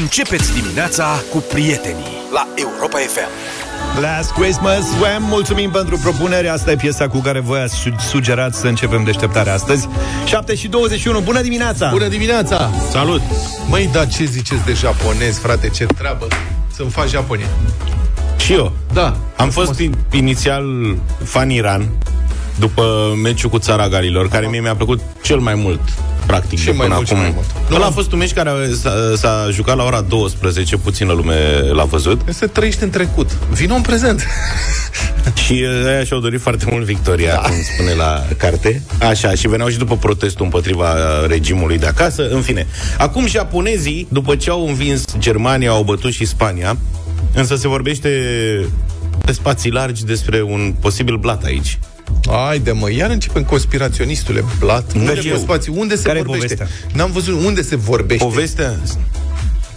Începeți dimineața cu prietenii la Europa FM. Last Christmas Swam, mulțumim pentru propunere Asta e piesa cu care voi ați sugerat Să începem deșteptarea astăzi. 7 și 21, bună dimineața! Bună dimineața! Salut! Măi, da, ce ziceți de japonezi, frate, ce treabă? Să-mi faci japonie Și eu. Da. Am fost in, inițial fan Iran După meciul cu țara Galilor Care mie mi-a plăcut cel mai mult practic, Și de mai până mult, și acum. mai mult. Nu, a fost un meci care s-a, s-a jucat la ora 12, puțină lume l-a văzut. Se trăiește în trecut. Vino în prezent. și uh, aia și-au dorit foarte mult victoria, da. cum spune la carte. Așa, și veneau și după protestul împotriva uh, regimului de acasă. În fine, acum japonezii, după ce au învins Germania, au bătut și Spania, însă se vorbește pe spații largi despre un posibil blat aici. Haide mă, iar începem conspiraționistule Blat. Unde pe spații? Unde se Care vorbește? povestea? N-am văzut unde se vorbește. Povestea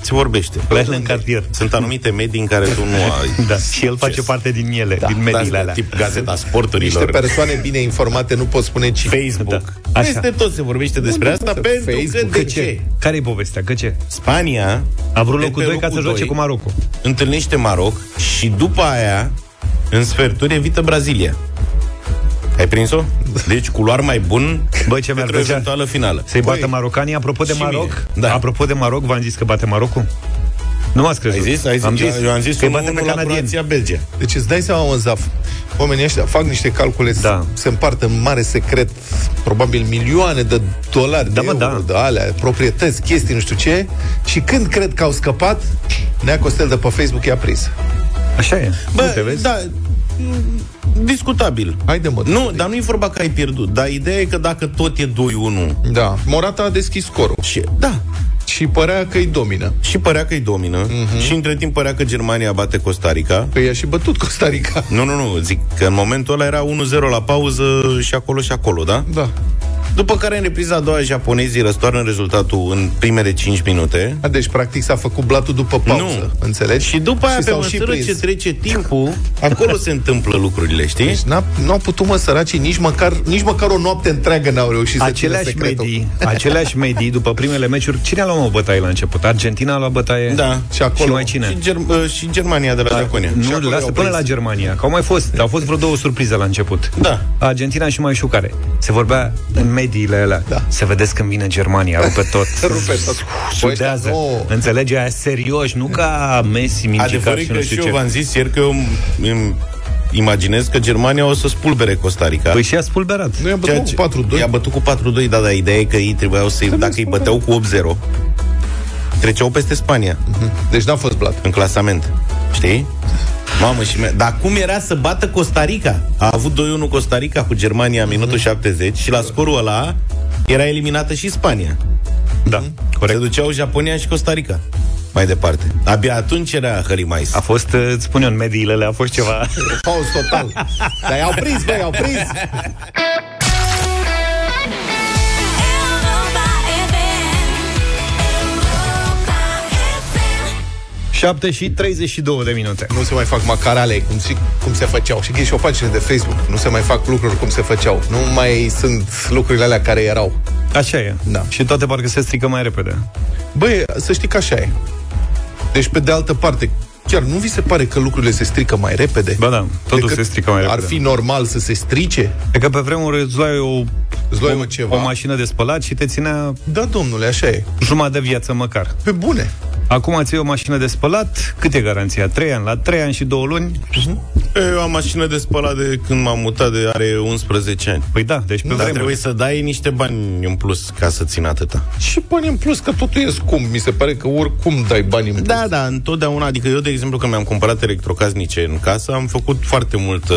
se vorbește. La el în cartier. Sunt anumite medii în care tu nu ai. Da, și el face parte din ele, Da, din mediile da, alea. Tip gazeta Niște sporturilor. persoane bine informate nu pot spune ci. Facebook. Da. Da. Așa. Peste tot se vorbește despre Unde asta pe pentru Facebook? că de Că ce? Care e povestea? Că ce? Spania A vrut de locul pe 2 ca să joace doi, cu Marocul. Întâlnește Maroc și după aia, în sferturi, evită Brazilia. Ai prins-o? Deci culoar mai bun Bă, ce mi-ar pentru o plăcea eventuală finală. Să-i Băi, bată marocanii. Apropo de și Maroc, mine. Da. apropo de Maroc, v-am zis că bate Marocul? Nu m-ați crezut. Ai zis? Ai zis? Am zis. Eu am zis că îi că bate pe la canadieni. Croația, Belgia. Deci îți dai seama, mă, Zaf, oamenii ăștia fac niște calcule, Da. se împartă în mare secret, probabil milioane de dolari, Da, de mă, euro, da. de alea, proprietăți, chestii, nu știu ce, și când cred că au scăpat, Nea Costel de pe Facebook i-a prins. Așa e. Bă, Uite, vezi? da, m, discutabil. Haide, mă. Nu, dar nu e vorba că ai pierdut. Dar ideea e că dacă tot e 2-1 Da, Morata a deschis scorul și, da, și părea că îi domină. și părea că îi domină Mhm. și între timp părea că Germania bate Costa Rica. Că i-a și bătut Costa Rica. Nu, nu, nu, zic că în momentul ăla era 1-0 la pauză și acolo și acolo, da? Da. După care în repriza a doua japonezii răstoarnă rezultatul în primele 5 minute. A, deci, practic, s-a făcut blatul după pauză. Nu. Înțelegi? Și după aia, și pe s-au și măsură prins. ce trece timpul, acolo se întâmplă lucrurile, știi? Deci n-a, n-au putut, mă, săracii, nici măcar, nici măcar o noapte întreagă n-au reușit să țină Aceleași secretul. medii, aceleași medii după primele meciuri. Cine a luat o bătaie la început? Argentina a luat bătaie? Da. Și acolo. Și mai cine? Și, Ger- uh, și Germania de la Japonia. Și Nu, acolo lasă i-au până prins. la Germania, că au mai fost, au fost vreo două surprize la început. Da. Argentina și mai știu care. Se vorbea în mediile alea. Da. Să vedeți când vine Germania, rupe tot. Rupe tot. Băi, Sudează. ăștia nu- Înțelege aia serios, nu ca Messi, mincicar Adevărul e și că nu și știu eu ce. v-am zis ieri că eu îmi- îmi imaginez că Germania o să spulbere Costa Rica. Păi și a spulberat. Nu i-a bătut Ceea cu ce- 4-2? I-a bătut cu 4-2, da, dar ideea e că ei trebuiau să dacă îi băteau cu 8-0, treceau peste Spania Deci n-a fost blat. în clasament. Știi? Mamă, și me- Dar cum era să bată Costa Rica? A avut 2-1 Costa Rica cu Germania în minutul 70 și la scorul ăla era eliminată și Spania. Da, Se corect. duceau Japonia și Costa Rica. Mai departe. Abia atunci era Hălimais. A fost, uh, îți spun eu, în mediile alea, a fost ceva... Pauz total. Dar i-au prins, băi, i-au prins. 7 și 32 de minute. Nu se mai fac macarale cum, se- cum se făceau. Și și o pagina de Facebook. Nu se mai fac lucruri cum se făceau. Nu mai sunt lucrurile alea care erau. Așa e. Da. Și toate parcă se strică mai repede. Băi, să știi că așa e. Deci, pe de altă parte, chiar nu vi se pare că lucrurile se strică mai repede? Ba da, totul Decât se strică mai repede. Ar fi normal să se strice? E că pe vremuri îți luai o, Îți luai o, mă ceva? o mașină de spălat și te ținea Da, domnule, așa e. jumătate de viață măcar. Pe bune. Acum ți o mașină de spălat, cât e garanția? 3 ani. La 3 ani și 2 luni? Eu am mașină de spălat de când m-am mutat de are 11 ani. Păi da, deci pe Dar vremuri. trebuie să dai niște bani în plus ca să țin atâta. Și bani în plus, că totul e scump. Mi se pare că oricum dai bani în plus. Da, da, întotdeauna, adică eu, de exemplu, când mi-am cumpărat electrocasnice în casă, am făcut foarte multă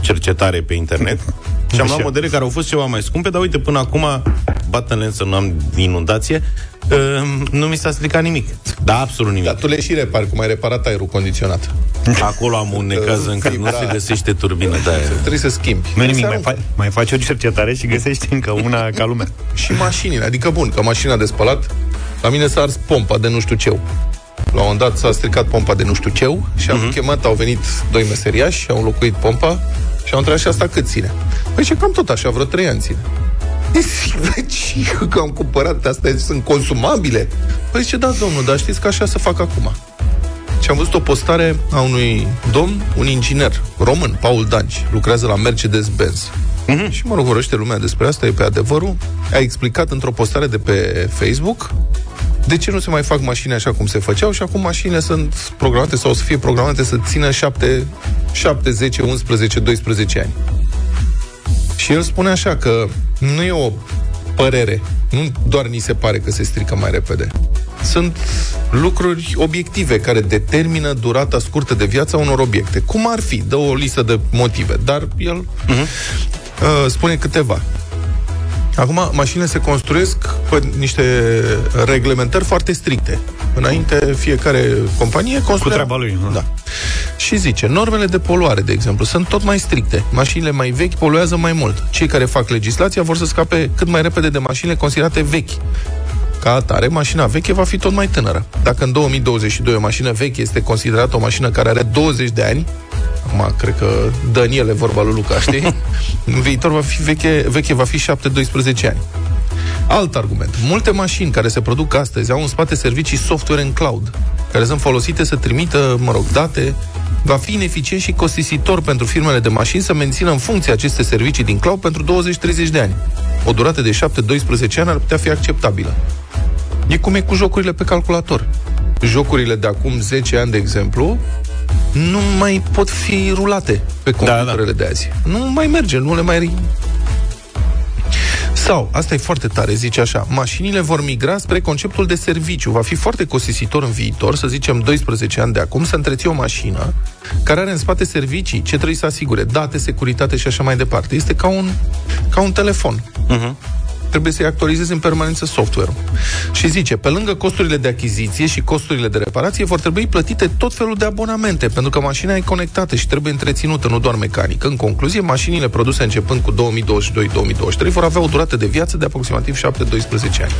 cercetare pe internet și am luat Așa. modele care au fost ceva mai scumpe, dar uite, până acum, bat în să nu am inundație, uh, nu mi s-a stricat nimic. Da, absolut nimic. Dar tu le și repari, cum ai reparat aerul condiționat. Acolo am un necaz în care nu Da. se găsește turbină de aer. Trebuie să schimbi. Nu Se nimic, mai, aruncă. fa- mai faci o cercetare și găsești încă una ca lumea. Și mașinile, adică bun, că mașina de spălat, la mine s-a ars pompa de nu știu ce. La un moment dat s-a stricat pompa de nu știu ce și am chemat, au venit doi meseriași, au înlocuit pompa și au întrebat și asta cât ține. Păi și cam tot așa, vreo trei ani ține. Zic, deci, că am cumpărat, astea sunt consumabile. Păi zice, da, domnul, dar știți că așa se fac acum. Și am văzut o postare a unui domn, un inginer român, Paul Danci, lucrează la Mercedes-Benz. Uh-huh. Și mă rog, vorbește lumea despre asta, e pe adevărul. A explicat într-o postare de pe Facebook de ce nu se mai fac mașini așa cum se făceau și acum mașinile sunt programate sau o să fie programate să țină 7, 7 10, 11, 12 ani. Și el spune așa că nu e o părere, nu doar ni se pare că se strică mai repede. Sunt lucruri obiective care determină durata scurtă de viață a unor obiecte. Cum ar fi? Dă o listă de motive, dar el uh-huh. uh, spune câteva. Acum, mașinile se construiesc pe niște reglementări foarte stricte. Înainte, fiecare companie construia... Cu treaba lui, nu? Da. Și zice, normele de poluare, de exemplu, sunt tot mai stricte. Mașinile mai vechi poluează mai mult. Cei care fac legislația vor să scape cât mai repede de mașinile considerate vechi. Ca atare, mașina veche va fi tot mai tânără. Dacă în 2022 o mașină veche este considerată o mașină care are 20 de ani, acum cred că Daniel e vorba lui Luca, știi? în viitor va fi veche, veche va fi 7-12 ani. Alt argument. Multe mașini care se produc astăzi au în spate servicii software în cloud, care sunt folosite să trimită, mă rog, date. Va fi ineficient și costisitor pentru firmele de mașini să mențină în funcție aceste servicii din cloud pentru 20-30 de ani. O durată de 7-12 ani ar putea fi acceptabilă. E cum e cu jocurile pe calculator. Jocurile de acum 10 ani, de exemplu, nu mai pot fi rulate pe computerele da, da. de azi. Nu mai merge, nu le mai sau, asta e foarte tare, zice așa, mașinile vor migra spre conceptul de serviciu. Va fi foarte costisitor în viitor, să zicem 12 ani de acum, să întreții o mașină care are în spate servicii, ce trebuie să asigure, date, securitate și așa mai departe. Este ca un, ca un telefon. Uh-huh trebuie să-i actualizezi în permanență software-ul. Și zice, pe lângă costurile de achiziție și costurile de reparație, vor trebui plătite tot felul de abonamente, pentru că mașina e conectată și trebuie întreținută, nu doar mecanică. În concluzie, mașinile produse începând cu 2022-2023 vor avea o durată de viață de aproximativ 7-12 ani.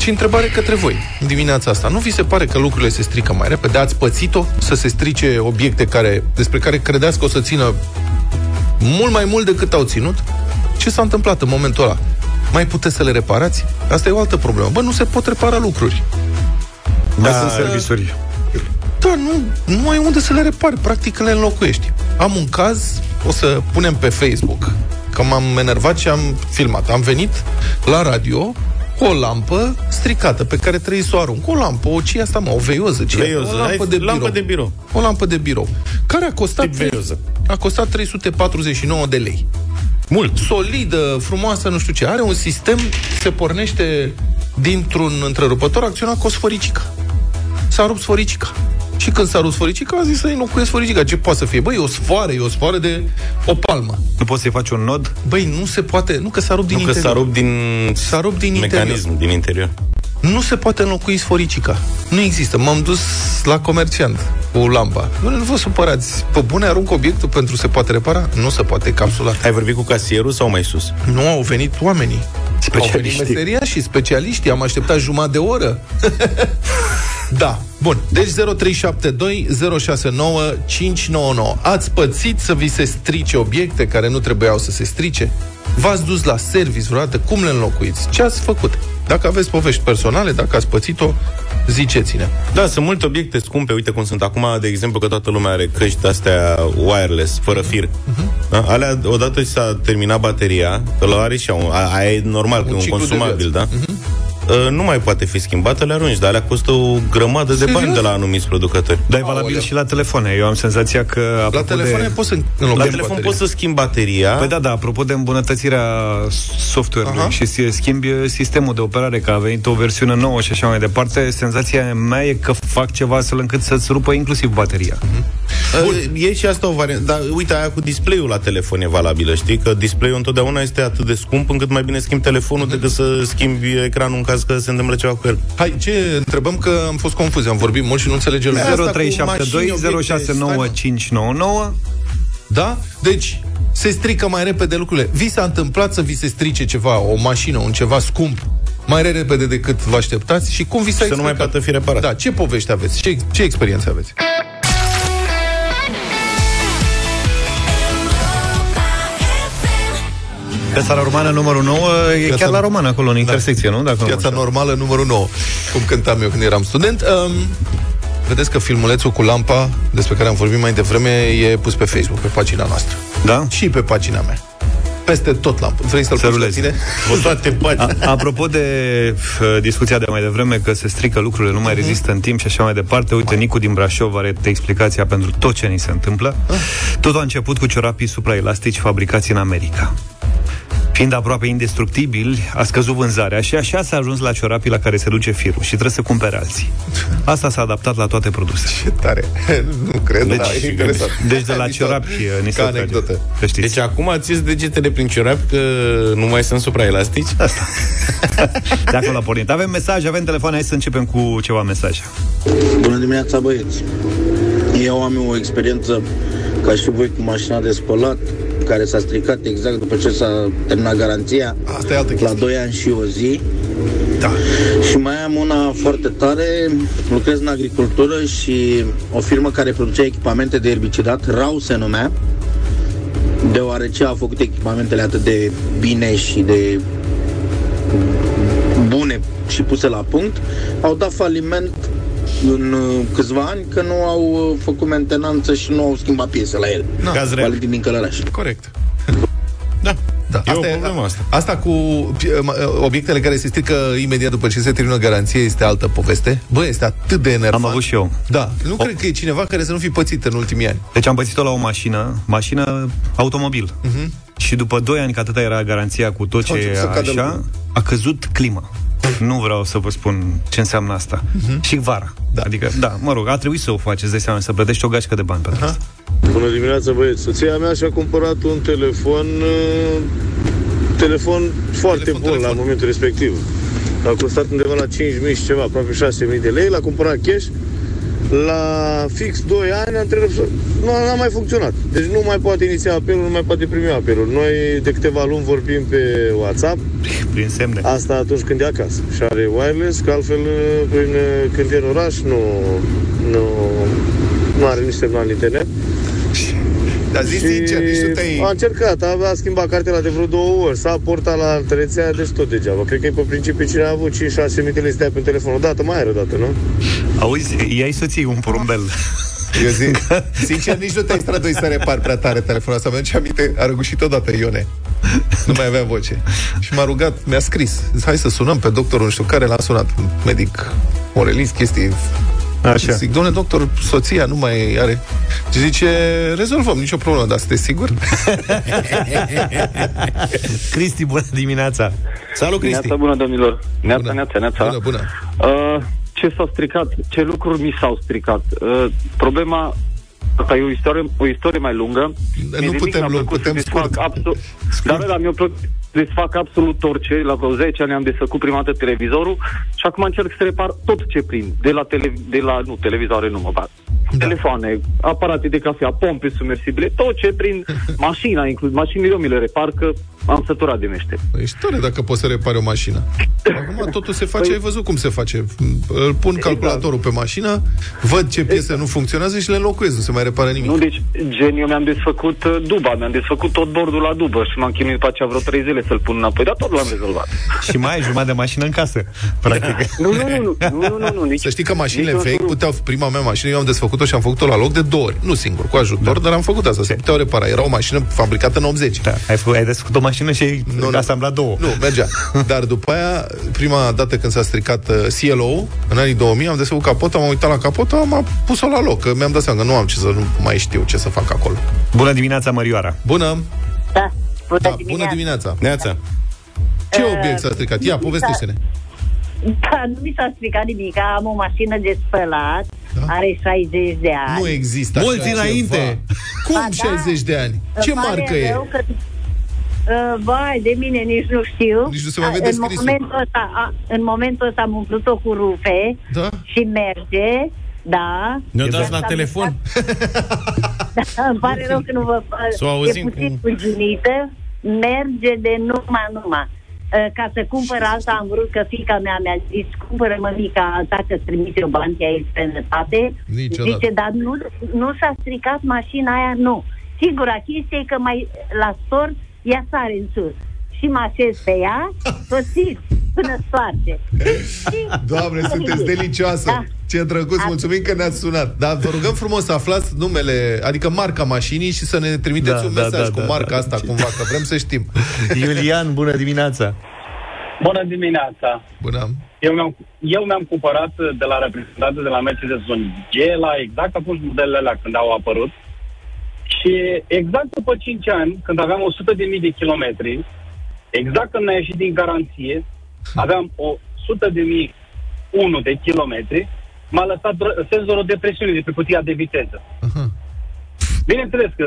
Și întrebare către voi, dimineața asta, nu vi se pare că lucrurile se strică mai repede? Ați pățit-o să se strice obiecte care, despre care credeți că o să țină mult mai mult decât au ținut? Ce s-a întâmplat în momentul ăla? Mai puteți să le reparați? Asta e o altă problemă. Bă, nu se pot repara lucruri. Da, sunt servisuri. Da, nu, nu ai unde să le repari. Practic le înlocuiești. Am un caz, o să punem pe Facebook, că m-am enervat și am filmat. Am venit la radio cu o lampă stricată pe care trebuie să o arunc. O lampă, o ce asta, mă, o veioză. Ce Veioză, o lampă ai- de birou. lampă de birou. O lampă de birou. Care a costat, Tip veioză. a costat 349 de lei. Mult. Solidă, frumoasă, nu știu ce. Are un sistem, se pornește dintr-un întrerupător acționat cu o sforicică. S-a rupt sforicica. Și când s-a rupt sforicica, a zis să înlocuiesc sforicica. Ce poate să fie? Băi, e o sfoară, e o sfoară de o palmă. Nu poți să-i faci un nod? Băi, nu se poate, nu că s-a rupt din Nu că interior. s-a rupt din, S-a rupt din mecanism, din interior. Nu se poate înlocui sforicica. Nu există. M-am dus la comerciant cu lampa. Nu, nu vă supărați. Pe bune arunc obiectul pentru se poate repara? Nu se poate capsulat. Ai vorbit cu casierul sau mai sus? Nu au venit oamenii. Specialiștii. Au venit meseria și specialiștii. Am așteptat jumătate de oră. da. Bun. Deci 0372 069 599. Ați pățit să vi se strice obiecte care nu trebuiau să se strice? V-ați dus la service vreodată? Cum le înlocuiți? Ce ați făcut? Dacă aveți povești personale, dacă ați pățit-o, ziceți-ne. Da, sunt multe obiecte scumpe, uite cum sunt acum, de exemplu, că toată lumea are căști astea wireless, fără fir. Mhm. Da? Alea, odată ce s-a terminat bateria, că la are și un, a- aia e normal, că e un ciclu de consumabil, da? viață. Mhm. Uh, nu mai poate fi schimbat, le arunci, dar alea costă o grămadă de bani Serios? de la anumiți producători. Dar e valabil Aoleu. și la telefoane. Eu am senzația că... La apropo telefoane de... poți să La înlocuiești telefon bateria. poți să schimbi bateria. Păi da, da, apropo de îmbunătățirea software-ului Aha. și si- schimbi sistemul de operare, că a venit o versiune nouă și așa mai departe, senzația mea e că fac ceva astfel încât să-ți rupă inclusiv bateria. Uh, E și asta o variantă. Dar uite, aia cu display-ul la telefon e valabilă, știi? Că display-ul întotdeauna este atât de scump încât mai bine schimbi telefonul decât să schimbi ecranul în caz că se întâmplă ceva cu el. Hai, ce întrebăm că am fost confuz, am vorbit mult și nu înțelege lumea. Asta cu 0372 mașini, obiecte, 069 599 Da? Deci, se strică mai repede lucrurile. Vi s-a întâmplat să vi se strice ceva, o mașină, un ceva scump, mai repede decât vă așteptați și cum vi s-a Să nu mai explicat? poată fi reparat. Da, ce povești aveți? Ce, ce experiențe aveți? Piața la Romană numărul 9 e Piața- chiar la Romană, acolo, în intersecție, nu? Dacă nu Piața mă înșel. normală numărul 9, cum cântam eu când eram student. Um, vedeți că filmulețul cu lampa, despre care am vorbit mai devreme, e pus pe Facebook, pe pagina noastră. Da? Și pe pagina mea. Peste tot lampă. Vrei să-l Să pui la rulezi. tine? Cu toate pagini. A, apropo de uh, discuția de mai devreme că se strică lucrurile, nu mai rezistă în timp și așa mai departe, uite, Nicu din Brașov are explicația pentru tot ce ni se întâmplă. Totul a început cu ciorapii supraelastici fabricați în America. Fiind aproape indestructibili, a scăzut vânzarea și așa s-a ajuns la ciorapii la care se duce firul și trebuie să cumpere alții. Asta s-a adaptat la toate produsele. Ce tare. nu cred, Deci- dar e interesant. Deci de la Ni se- ciorapi ni se Ca trage. anecdotă. Că știți. Deci acum ți degetele prin ciorapi că nu mai sunt supraelastici? De acolo a pornit. Avem mesaj, avem telefon, hai să începem cu ceva mesaje. Bună dimineața, băieți! Eu am o experiență ca și voi cu mașina de spălat, care s-a stricat exact după ce s-a terminat garanția, Asta e altă la chestie. 2 ani și o zi. Da. Și mai am una foarte tare, lucrez în agricultură și o firmă care producea echipamente de erbicidat, RAU se numea, deoarece a făcut echipamentele atât de bine și de bune și puse la punct, au dat faliment în uh, câțiva ani că nu au uh, făcut mentenanță și nu au schimbat piese la el. Na, Caz real. Valentin din Călăraș. Corect. Da. Da, E o problemă asta. Asta cu pi- ma- obiectele care se strică imediat după ce se termină garanție este altă poveste. Bă, este atât de enervant. Am avut și eu. Da, nu cred că e cineva care să nu fi pățit în ultimii ani. Deci am pățit-o la o mașină, mașină automobil. Uh-huh. Și după 2 ani, că atâta era garanția cu tot ce Mhm. A început e să cadă așa, lucrul. a căzut clima. Nu vreau să vă spun ce înseamnă asta. Uh-huh. Și vara. Mhm. Da. Adică, da, mă rog, a trebuit să o faceți, de seama, să plătești o gașcă de bani pentru asta. Bună dimineața, băieți. Soția mea și-a cumpărat un telefon, uh, telefon foarte Telefon, bun telefon. la momentul respectiv. A costat undeva la 5.000 și ceva, aproape 6.000 de lei, l-a cumpărat cash. La fix 2 ani am trebuit să... Nu a mai funcționat. Deci nu mai poate iniția apelul, nu mai poate primi apelul. Noi de câteva luni vorbim pe WhatsApp, Prin semne. asta atunci când e acasă. Și are wireless, că altfel uh, prin, uh, când e în oraș nu, nu, nu are nici semnal internet. Dar zi sincer, nici nu te-ai... A încercat, a, a schimbat cartela de vreo două ori, s-a portat la altă rețea, deci tot degeaba. Cred că e pe principiu cine a avut 5-6 mii de lei să dea pe un telefon odată, mai are odată, nu? Auzi, i-ai soții un porumbel. Eu zic, sincer, nici nu te-ai străduit să repari prea tare telefonul ăsta. Mi-aduce aminte, a răgușit odată Ione. Nu mai avea voce. Și m-a rugat, mi-a scris, Zic, hai să sunăm pe doctorul nu știu care, l-a sunat, un medic morelist, chestii Așa. Zic, domnule doctor, soția nu mai are... Și zice, rezolvăm, nicio problemă, dar sunteți sigur? Cristi, bună dimineața! Salut, Cristi! Neața bună, domnilor. Neața, Bună. neața, neața. Bună, bună. Uh, ce s-a stricat? Ce lucruri mi s-au stricat? Uh, problema Asta e o istorie, o istorie mai lungă. Nu Mie de mic putem mi-a lung, plăcut putem să desfac scurt. Absolut, dar da, mi-a plăcut să desfac absolut orice. La vreo 10 ani am desfăcut prima dată televizorul și acum încerc să repar tot ce prind. De la, tele, de la nu, televizoare nu mă bat. Da. Telefoane, aparate de cafea, pompe submersibile, tot ce prind, mașina, inclus mașinile eu mi le repar că am săturat de mește. Păi Ești tare dacă poți să repari o mașină. Acum totul se face, Păi- ai văzut cum se face. Îl pun calculatorul pe mașină, văd ce piese nu funcționează și le înlocuiesc, nu se mai repară nimic. Nu, deci, gen, eu mi-am desfăcut uh, duba, mi-am desfăcut tot bordul la dubă și m-am chinuit pe aceea vreo trei zile să-l pun înapoi, dar tot l-am rezolvat. Și mai ai jumătate de mașină în casă, practic. Nu, nu, nu, nu, nu, nu, nu, nu nici, Să știi că mașinile nici vechi nu- puteau, prima mea mașină, eu am desfăcut-o și am făcut-o la loc de două ori. Nu singur, cu ajutor, dar am făcut asta. Se puteau repara. Era o mașină fabricată în 80. Da, ai, făcut, ai desfăcut o mașină și ai Nu, nu. asamblat două. Nu, mergea. Dar după aia, prima dată când s-a stricat uh, CLO, în anii 2000, am desfăcut capota, m-am uitat la capota, am pus-o la loc, că mi-am dat seama că nu am ce să nu mai știu ce să fac acolo. Bună dimineața, Mărioara! Bună! Da, bună Da, dimineața. bună dimineața! Neața. Ce Uh, obiect s-a stricat? Ia, povestește-ne. Da, nu mi s-a stricat nimic. Am o mașină de spălat, Da? are 60 de ani. Nu există așa Mulți înainte. ceva. Cum Ba, da. 60 de ani? Ce Îmi pare marcă e? rău Că, uh, vai, de mine nici nu știu. Nici nu se mai A, vede în scrisul. momentul, ăsta, a, în momentul ăsta am umplut-o cu rufe Da? și merge, da. Ne-o dați la S-a telefon? Da, îmi pare rău că nu vă... Să o auzim e puțin cum- puginită, merge de numai numai. Uh, Ca să cumpăr alta am vrut că fica mea mi-a zis cumpără mămica alta că îți trimite o bani că ai sănătate. Niciodată. Zice, dar nu, nu s-a stricat mașina aia, nu. Singura chestie e că mai la sport ea sare în sus. și mă așez pe ea, sosit, până stoarce. Și- Doamne, sunteți delicioasă! Da. Ce drăguț, Am- mulțumim că ne-ați sunat. Dar vă rugăm frumos să aflați numele, adică marca mașinii și să ne trimiteți Da, un da, mesaj da, cu da, marca da. asta, cumva, că vrem să știm. Iulian, bună dimineața! Bună dimineața! Bună. Eu mi-am, eu mi-am cumpărat de la reprezentantul de la Mercedes un G la exact atunci modelele alea când au apărut și exact după 5 ani, când aveam 100 de mii de kilometri, exact când ne-a ieșit din garanție, aveam o 100 de mii 1 de kilometri, m-a lăsat dr- senzorul de presiune de pe cutia de viteză. Aha. Bineînțeles că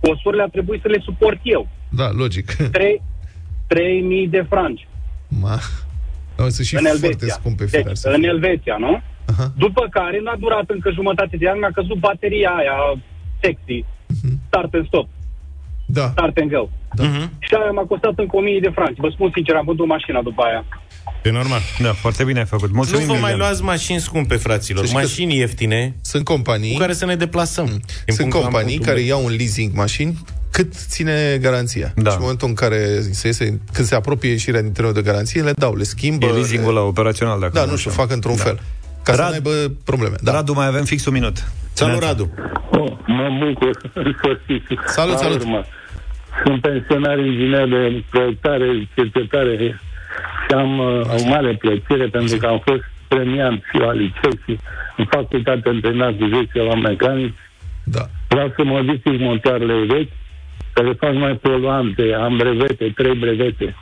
costurile a trebuit să le suport eu. Da, logic. 3 3000 de franci. Ma. O să și în foarte Elveția. scumpe Deci, firar. să în fie. Elveția, nu? Aha. După care n-a durat încă jumătate de an, mi-a căzut bateria aia sexy, start and stop, Da. start and go. Și aia m-a costat încă 1000 de franci. Vă spun sincer, am vândut mașina după aia. E normal. Da, foarte bine ai făcut. Nu Mulțumim, vă mai Iulian. luați mașini scumpe, fraților. Să știți că Mașini ieftine Sunt companii, cu care să ne deplasăm. Din sunt punctul A în companii punctul B. care iau un leasing mașini cât ține garanția. Da. Și în momentul în care se iese, când se apropie ieșirea din termenul de garanție, le dau, le schimbă. E leasingul la operațional, dacă Da, nu nu știu, așa. fac într-un fel. Ca să Rad- nu aibă probleme. Da. Radu, mai avem fix un minut. Salut, Radu. Oh, mă bucur, în sfârșit. Salut, La salut. urmă. Sunt pensionar inginer de proiectare, cercetare și am uh, o mare plăcere pentru că am fost premiant și la liceu și în facultate antrenat cu 10 la mecanic. Da. Vreau să modific motoarele vechi, să le fac mai poluante, am brevete, trei brevete.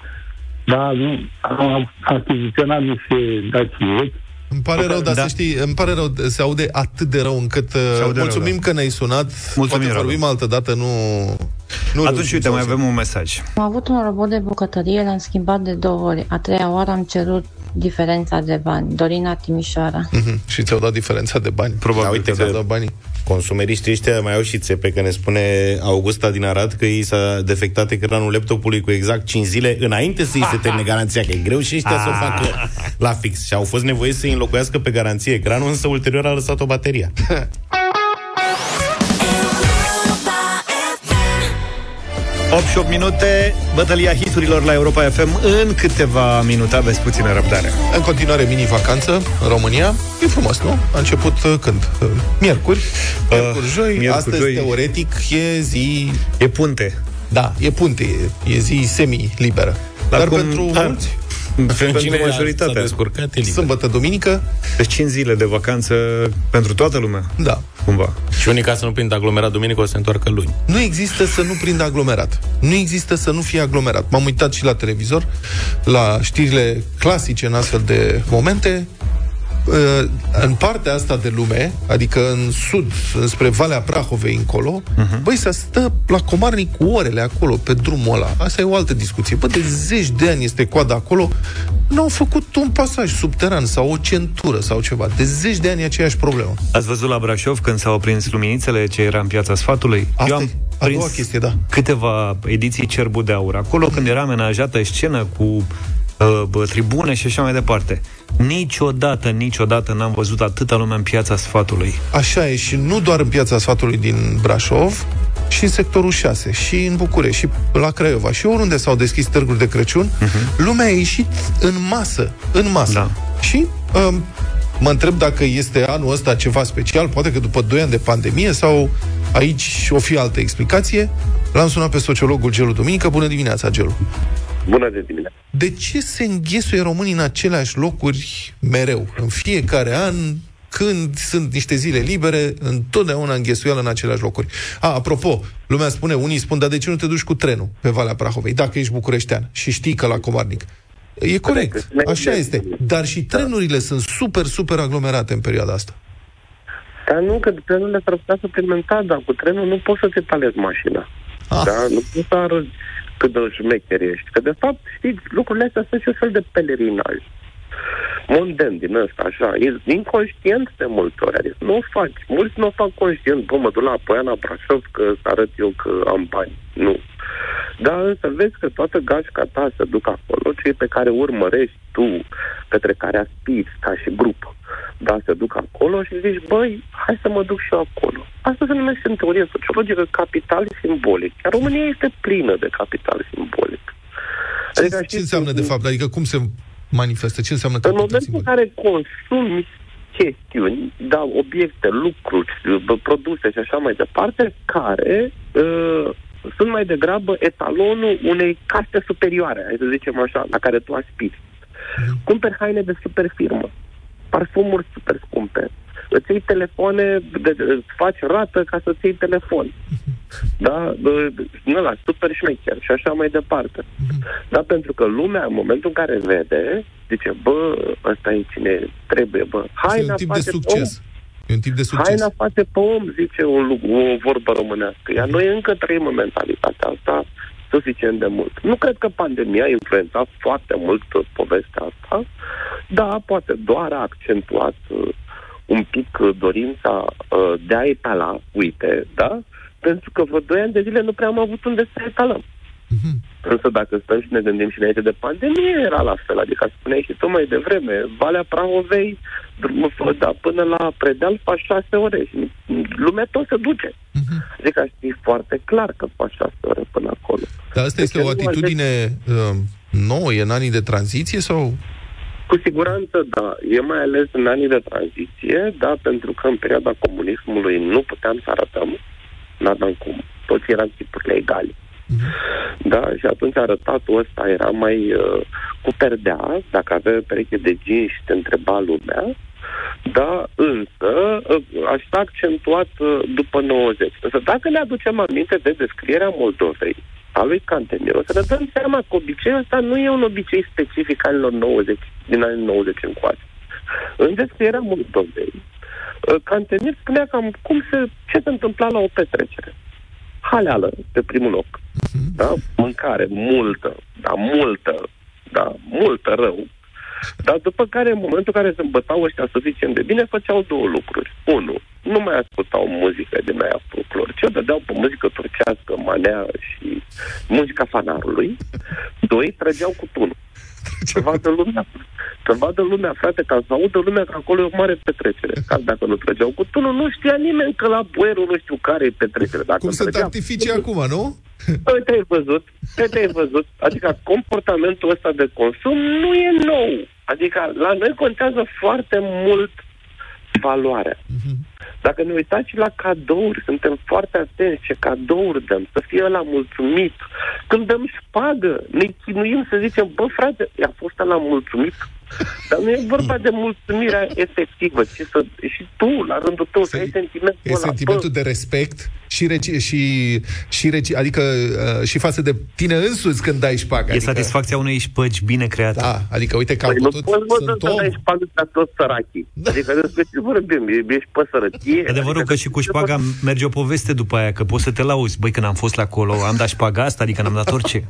Dar nu, am achiziționat niște daci vechi Îmi pare rău, dar Da. să știi, îmi pare rău, se aude atât de rău încât uh, aude rău, mulțumim da. că ne-ai sunat. Mulțumim, Poate Radu. vorbim altă dată, nu... nu Atunci, reușim uite, să mai auzim. avem un mesaj. Am avut un robot de bucătărie, l-am schimbat de două ori. A treia oară am cerut diferența de bani. Dorina Timișoara. Mhm. Și ți-au dat diferența de bani. Probabil Da, uite că ți-au că- dat banii. Consumeriștii ăștia mai au și țepe, că ne spune Augusta din Arad că i s-a defectat ecranul laptopului cu exact 5 zile înainte să-i se termine garanția, că e greu și ăștia să o facă la fix. Și au fost nevoiți să-i înlocuiască pe garanție ecranul, însă ulterior a lăsat-o bateria. 8 și 8 minute, bătălia hiturilor la Europa FM. În câteva minute aveți puțină răbdare. În continuare, mini-vacanță în România. E frumos, nu? A început uh, când? Uh, Miercuri. Miercuri, joi. miercuri, Astăzi, joi. teoretic, e zi... E punte. Da, e punte, e, e zi semi-liberă. Dar Dar cum- pentru da. mulți, Pentru Cine s-a majoritatea. descurcat, e liber. sâmbătă, duminică, Deci 5 zile de vacanță pentru toată lumea, da. cumva. Și unii ca să nu prind aglomerat duminică o să se întoarcă luni. Nu există să nu prindă aglomerat. Nu există să nu fie aglomerat. M-am uitat și la televizor, la știrile clasice în astfel de momente. Uh, În partea asta de lume, adică în sud, spre Valea Prahovei încolo, uh-huh. băi, să stă la Comarnic cu orele acolo, pe drumul ăla. Asta e o altă discuție. Bă, de zeci de ani este coada acolo, n-au făcut un pasaj subteran sau o centură sau ceva. De zeci de ani e aceeași problemă. Ați văzut la Brașov când s-au prins luminițele ce era în piața sfatului? Asta Eu am e a doua chestie, da. câteva ediții Cerbu de Aur. Acolo când era amenajată scenă cu uh, bă, tribune și așa mai departe. Niciodată, niciodată n-am văzut atâta lume în piața sfatului. Așa e și nu doar în piața sfatului din Brașov, și în sectorul 6, și în București, și la Craiova, și oriunde s-au deschis târguri de Crăciun, uh-huh. lumea a ieșit în masă, în masă. Da. Și um, mă întreb dacă este anul ăsta ceva special, poate că după 2 ani de pandemie sau aici o fi altă explicație. L-am sunat pe sociologul Gelu Duminică. Bună dimineața, Gelu! Bună de dimineață. De ce se înghesuie românii în aceleași locuri mereu? În fiecare an, când sunt niște zile libere, întotdeauna înghesuială în aceleași locuri. A, apropo, lumea spune, unii spun, dar de ce nu te duci cu trenul pe Valea Prahovei, dacă ești bucureștean și știi că la Comarnic? E corect, așa este. Dar și trenurile sunt super, super aglomerate în perioada asta. Dar nu, că trenurile s-ar putea suplimenta, dar cu trenul nu poți să te talezi mașina. Ah. Da? Nu poți să arăți cât de șmecher ești. Că, de fapt, știți, lucrurile astea sunt și un fel de pelerinaj. Monden din ăsta, așa. E inconștient de multe ori. Adică nu o faci. Mulți nu o fac conștient. Bă, mă duc la Poiana Brașov că să arăt eu că am bani. Nu. Dar însă vezi că toată gașca ta se duc acolo, cei pe care urmărești tu, către care aspiri ca și grup, da, se duc acolo și zici, băi, hai să mă duc și eu acolo. Asta se numește în teorie sociologică capital simbolic. Iar România este plină de capital simbolic. Adică, ce înseamnă de fapt? Adică cum se manifestă? Ce înseamnă În capital momentul în care consumi chestiuni, da, obiecte, lucruri, bă, produse și așa mai departe, care uh, sunt mai degrabă etalonul unei caste superioare, hai să zicem așa, la care tu aspiri. Cumperi haine de super firmă, parfumuri super scumpe, îți iei telefoane, de, de, îți faci rată ca să-ți iei telefon. Da? Nu la super șmecher și așa mai departe. Da? Pentru că lumea, în momentul în care vede, zice, bă, ăsta e cine trebuie, bă. Asta e un Haina tip de face succes. E un tip de succes. Haina face pe om, zice un, lu- o vorbă românească. Iar noi încă trăim în mentalitatea asta suficient de mult. Nu cred că pandemia a influențat foarte mult uh, povestea asta, da, poate doar a accentuat uh, un pic uh, dorința uh, de a etala, uite, da? Pentru că vreo 2 ani de zile nu prea am avut unde să etalăm. Însă dacă stăm și ne gândim și înainte de pandemie, era la fel. Adică spuneai și tu mai devreme, Valea Prahovei, drumul fă- da, până la Predeal faci șase ore și lumea tot se duce. Adică știi foarte clar că faci șase ore până acolo. Dar asta este Deci o nu atitudine uh, nouă, e în anii de tranziție sau... Cu siguranță, da. E mai ales în anii de tranziție, da, pentru că în perioada comunismului nu puteam să arătăm, n-aveam cum. Toți eram tipurile egale. Da, și atunci arătatul ăsta era mai uh, cu perdea, dacă avea o pereche de jeans și te întreba lumea, da, însă uh, așa accentuat uh, după 90. Însă dacă ne aducem aminte de descrierea Moldovei, a lui Cantemir, o să ne dăm seama că obiceiul ăsta nu e un obicei specific anilor 90, din anii 90 încoace. În descrierea Moldovei, uh, Cantemir spunea cam cum se, ce se întâmpla la o petrecere. Haleală, pe primul loc. Da? Mâncare multă, da, multă, da, multă rău. Dar după care, în momentul în care se îmbătau ăștia suficient de bine, făceau două lucruri. Unu, nu mai ascultau muzică din aia folclor, ci o dădeau pe muzică turcească, manea și muzica fanarului. Doi, trăgeau cu tunul. Să vadă lumea, să vadă lumea, frate, ca să audă lumea că acolo e o mare petrecere. Ca dacă nu trăgeau cu tunul, nu știa nimeni că la boierul nu știu care e petrecere. Dacă Cum sunt trăgea- artificii acum, nu? Uite, ai văzut, uite, ai văzut. Adică comportamentul ăsta de consum nu e nou. Adică la noi contează foarte mult valoarea. Dacă ne uitați și la cadouri, suntem foarte atenți ce cadouri dăm, să fie la mulțumit. Când dăm șpagă, ne chinuim să zicem, bă, frate, a fost la mulțumit. Dar nu e vorba de mulțumirea efectivă, ci să, și tu, la rândul tău, să ai sentimentul E ăla, sentimentul bă, de respect și, reci, și, și reci, adică uh, și față de tine însuți când dai șpagă. E adică, satisfacția unei șpăgi bine create. Da, adică uite că am Păi nu putut, poți, mă, sunt să om. dai șpagă ca toți sărachii. Adică despre ce vorbim? E- Ești pe sărăcie? Adevărul adică că și cu șpaga merge o poveste după aia, că poți să te lauzi. Băi, când am fost la acolo, am dat șpaga asta, adică n-am dat orice.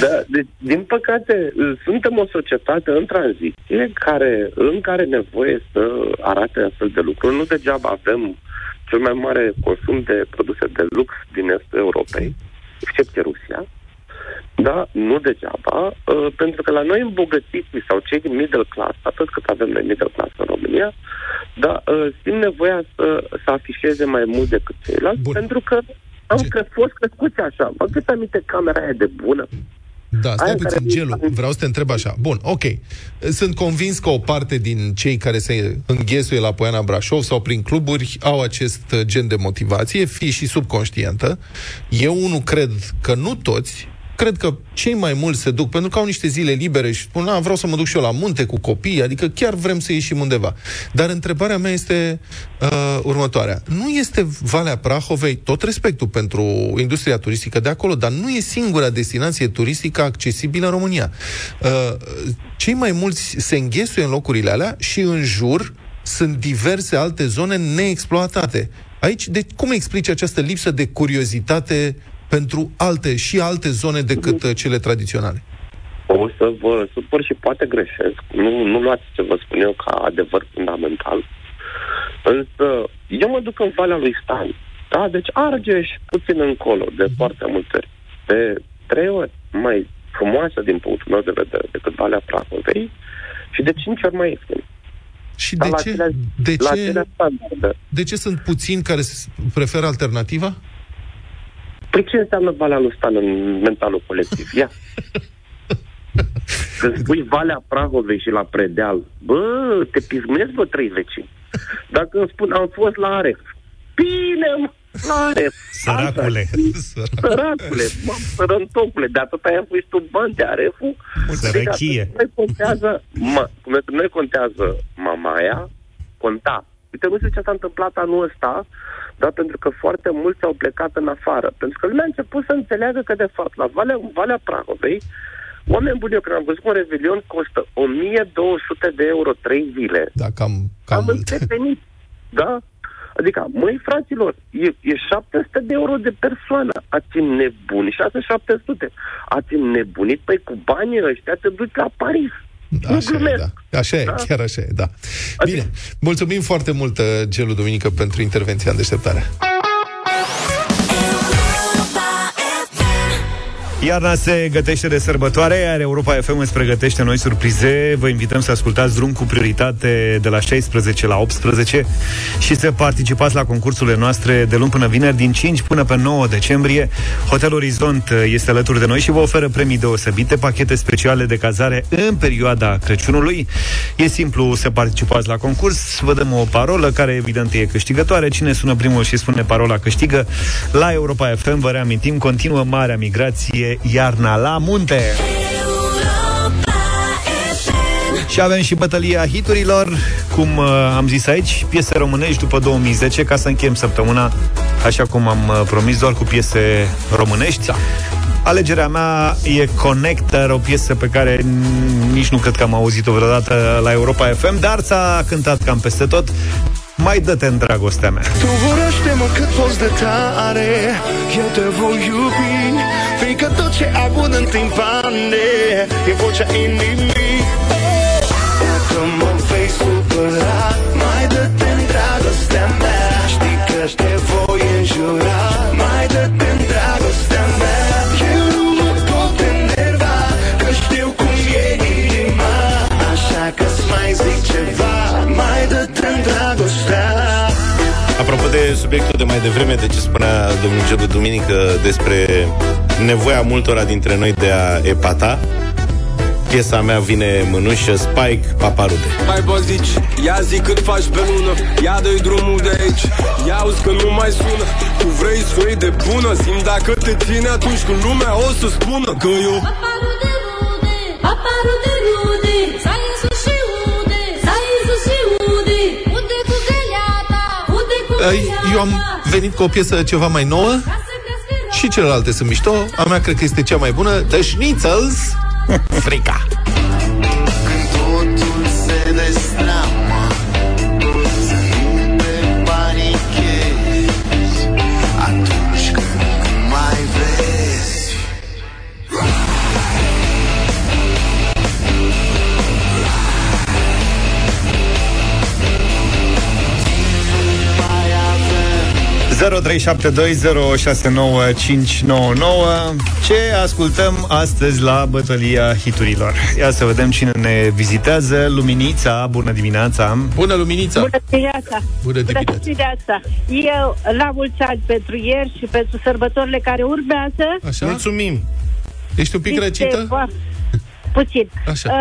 Da, deci, din păcate, suntem o societate în tranziție care, în care e nevoie să arate astfel de lucruri. Nu degeaba avem cel mai mare consum de produse de lux din estul Europei, excepție Rusia. Da, nu degeaba, uh, pentru că la noi îmbogățiții sau cei din middle class, atât cât avem noi middle class în România, da, uh, simt nevoia să, să afișeze mai mult decât ceilalți, Bun. pentru că am cre- fost crescuți așa. Vă gâți aminte camera aia de bună? Da, stai Aia puțin, care- Gelu, vreau să te întreb așa. Bun, ok. Sunt convins că o parte din cei care se înghesuie la Poiana Brașov sau prin cluburi au acest gen de motivație, fie și subconștientă. Eu, unul, cred că nu toți, cred că cei mai mulți se duc pentru că au niște zile libere și spun, "A, vreau să mă duc și eu la munte cu copii, adică chiar vrem să ieșim undeva. Dar întrebarea mea este uh, următoarea. Nu este Valea Prahovei, tot respectul pentru industria turistică de acolo, dar nu e singura destinație turistică accesibilă în România. Uh, cei mai mulți se înghesuie în locurile alea și în jur sunt diverse alte zone neexploatate. Aici, de cum explici această lipsă de curiozitate pentru alte și alte zone decât uh, cele tradiționale? O să vă supăr și poate greșesc. Nu, nu luați ce vă spun eu ca adevăr fundamental. Însă, eu mă duc în Valea lui Stan. Da? Deci Argeș puțin încolo, de foarte multe ori. De trei ori mai frumoasă din punctul meu de vedere decât Valea Prahovei și de cinci ori mai ieftin. Și Dar de la ce, acelea- de, la ce, acelea standarde. de ce sunt puțini care s- preferă alternativa? Păi ce înseamnă Valea lui Stan în mentalul colectiv? Ia. Când spui Valea Prahovei și la Predeal, bă, te pismezi, bă, trei vecini. Dacă îmi spun, am fost la Aref. Bine, mă, la Aref. Săracule. Săracule, mă, sărăntocule, de atâta ai pus tu bani de Areful. Sărăchie. Deci, noi contează, mă, cum e, noi contează mamaia, conta. Uite, nu știu ce s-a întâmplat anul ăsta, dar pentru că foarte mulți au plecat în afară. Pentru că lumea a început să înțeleagă că, de fapt, la Valea, Valea Prahovei, oameni buni, eu când am văzut că un revelion costă 1200 de euro 3 zile, Da, cam, cam am mult. înțepenit. Da? Adică, măi, fraților, e, e 700 de euro de persoană. Ați nebunit, 6-700. Ați nebunit, păi cu banii ăștia te duci la Paris. Nu Așa e, glumesc. da. Așa e, Da? chiar așa e, da. Bine, mulțumim foarte mult, uh, Gelu Duminică, pentru intervenția în deșteptare. Iarna se gătește de sărbătoare, iar Europa FM îți pregătește noi surprize. Vă invităm să ascultați drum cu prioritate de la 16 la 18 și să participați la concursurile noastre de luni până vineri, din 5 până pe 9 decembrie. Hotel Orizont este alături de noi și vă oferă premii deosebite, pachete speciale de cazare în perioada Crăciunului. E simplu să participați la concurs, vă dăm o parolă care evident e câștigătoare. Cine sună primul și spune parola câștigă. La Europa FM, vă reamintim, continuă marea migrație, iarna la munte. Și avem și bătălia hiturilor, cum uh, am zis aici, piese românești după 2010, ca să încheiem săptămâna, așa cum am uh, promis, doar cu piese românești. Da. Alegerea mea e Connector, o piesă pe care n- nici nu cred că am auzit-o vreodată la Europa FM, dar s-a cântat cam peste tot. Mai dă-te în dragostea mea. Tu urăște-mă cât poți de tare Eu te voi iubi Fiindcă tot ce ai bun în timp ane E vocea inimii. Dacă mă vei supăra Mai dă-te în dragostea mea. Știi că te voi înjura subiectul de mai devreme, de ce spunea domnul Gelu Duminică despre nevoia multora dintre noi de a epata, piesa mea vine mânușă, Spike, Paparude. Mai bă zici, ia zi cât faci pe lună Ia dă drumul de aici Ia auzi că nu mai sună Tu vrei să o iei de bună Simt dacă te ține atunci când lumea o să spună Că eu Paparu de rude, Eu am venit cu o piesă ceva mai nouă și celelalte sunt mișto. A mea cred că este cea mai bună, The Schnitzels, Frica. Ce ascultăm astăzi la bătălia hiturilor? Ia să vedem cine ne vizitează. Luminița, bună dimineața! Bună, Luminița! Bună dimineața! Bună Bună dimineața! Eu, la mulți ani pentru ieri și pentru sărbătorile care urmează... Așa? Mulțumim! Ești un pic este răcită? foarte- Puțin. Așa.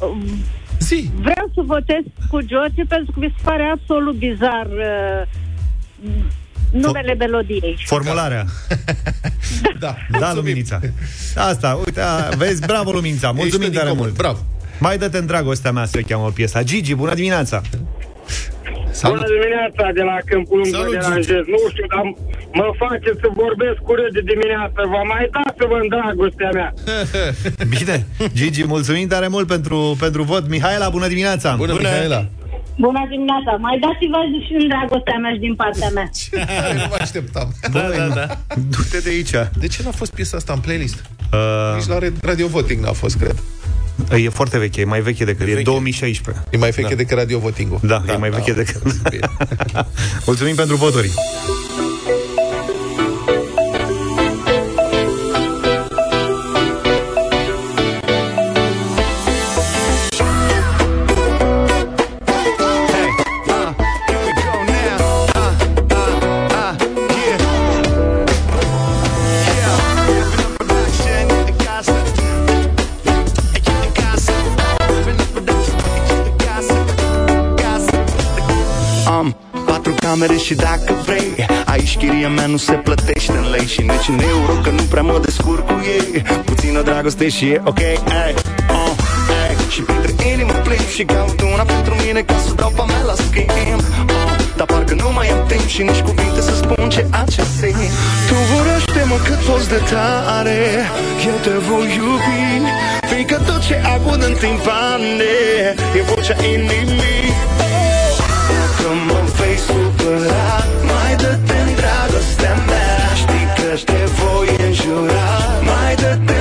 Uh, Zi. Vreau să votez cu George pentru că mi se pare absolut bizar uh, numele melodiei. Formularea. da, da, Luminița. Asta, uite, a, vezi, bravo, Luminița. Mulțumim Ești din tare comun, mult. Bravo. Mai dă-te în dragostea mea, se cheamă piesa. Gigi, bună dimineața! Bună dimineața de la Câmpul Lung, vă deranjez. Nu știu, dar mă face să vorbesc curând de dimineață. Vă mai dați-vă în dragostea mea. Bine, Gigi, mulțumim tare mult pentru, pentru vot. Mihaela, bună dimineața! Bună, Mihaela! Bună dimineața! Mai dați-vă și în dragostea mea și din partea mea. nu mă așteptam. Da, da, da. Du-te de aici. De ce n-a fost piesa asta în playlist? Uh, Nici la re- Radio Voting n-a fost, cred. e foarte veche, e mai veche decât e, 2016. E mai veche Da. decât Radio Voting-ul. Da, da, e mai veche decât... Mulțumim pentru voturi. Camere și dacă vrei Aici chiria mea nu se plătește în lei Și nici în euro că nu prea mă descurc cu ei. Puțină dragoste și e ok ay, uh, ay. Și printre inima plimb și caut una pentru mine Ca să dau pe mea la schimb. Uh, Dar parcă nu mai am timp și nici cuvinte să spun ceea ce simt Tu urăște-mă cât poți de tare Eu te voi iubi Fiindcă tot ce aud în timpane E vocea inimii Știi că te voi înjura Mai dă-te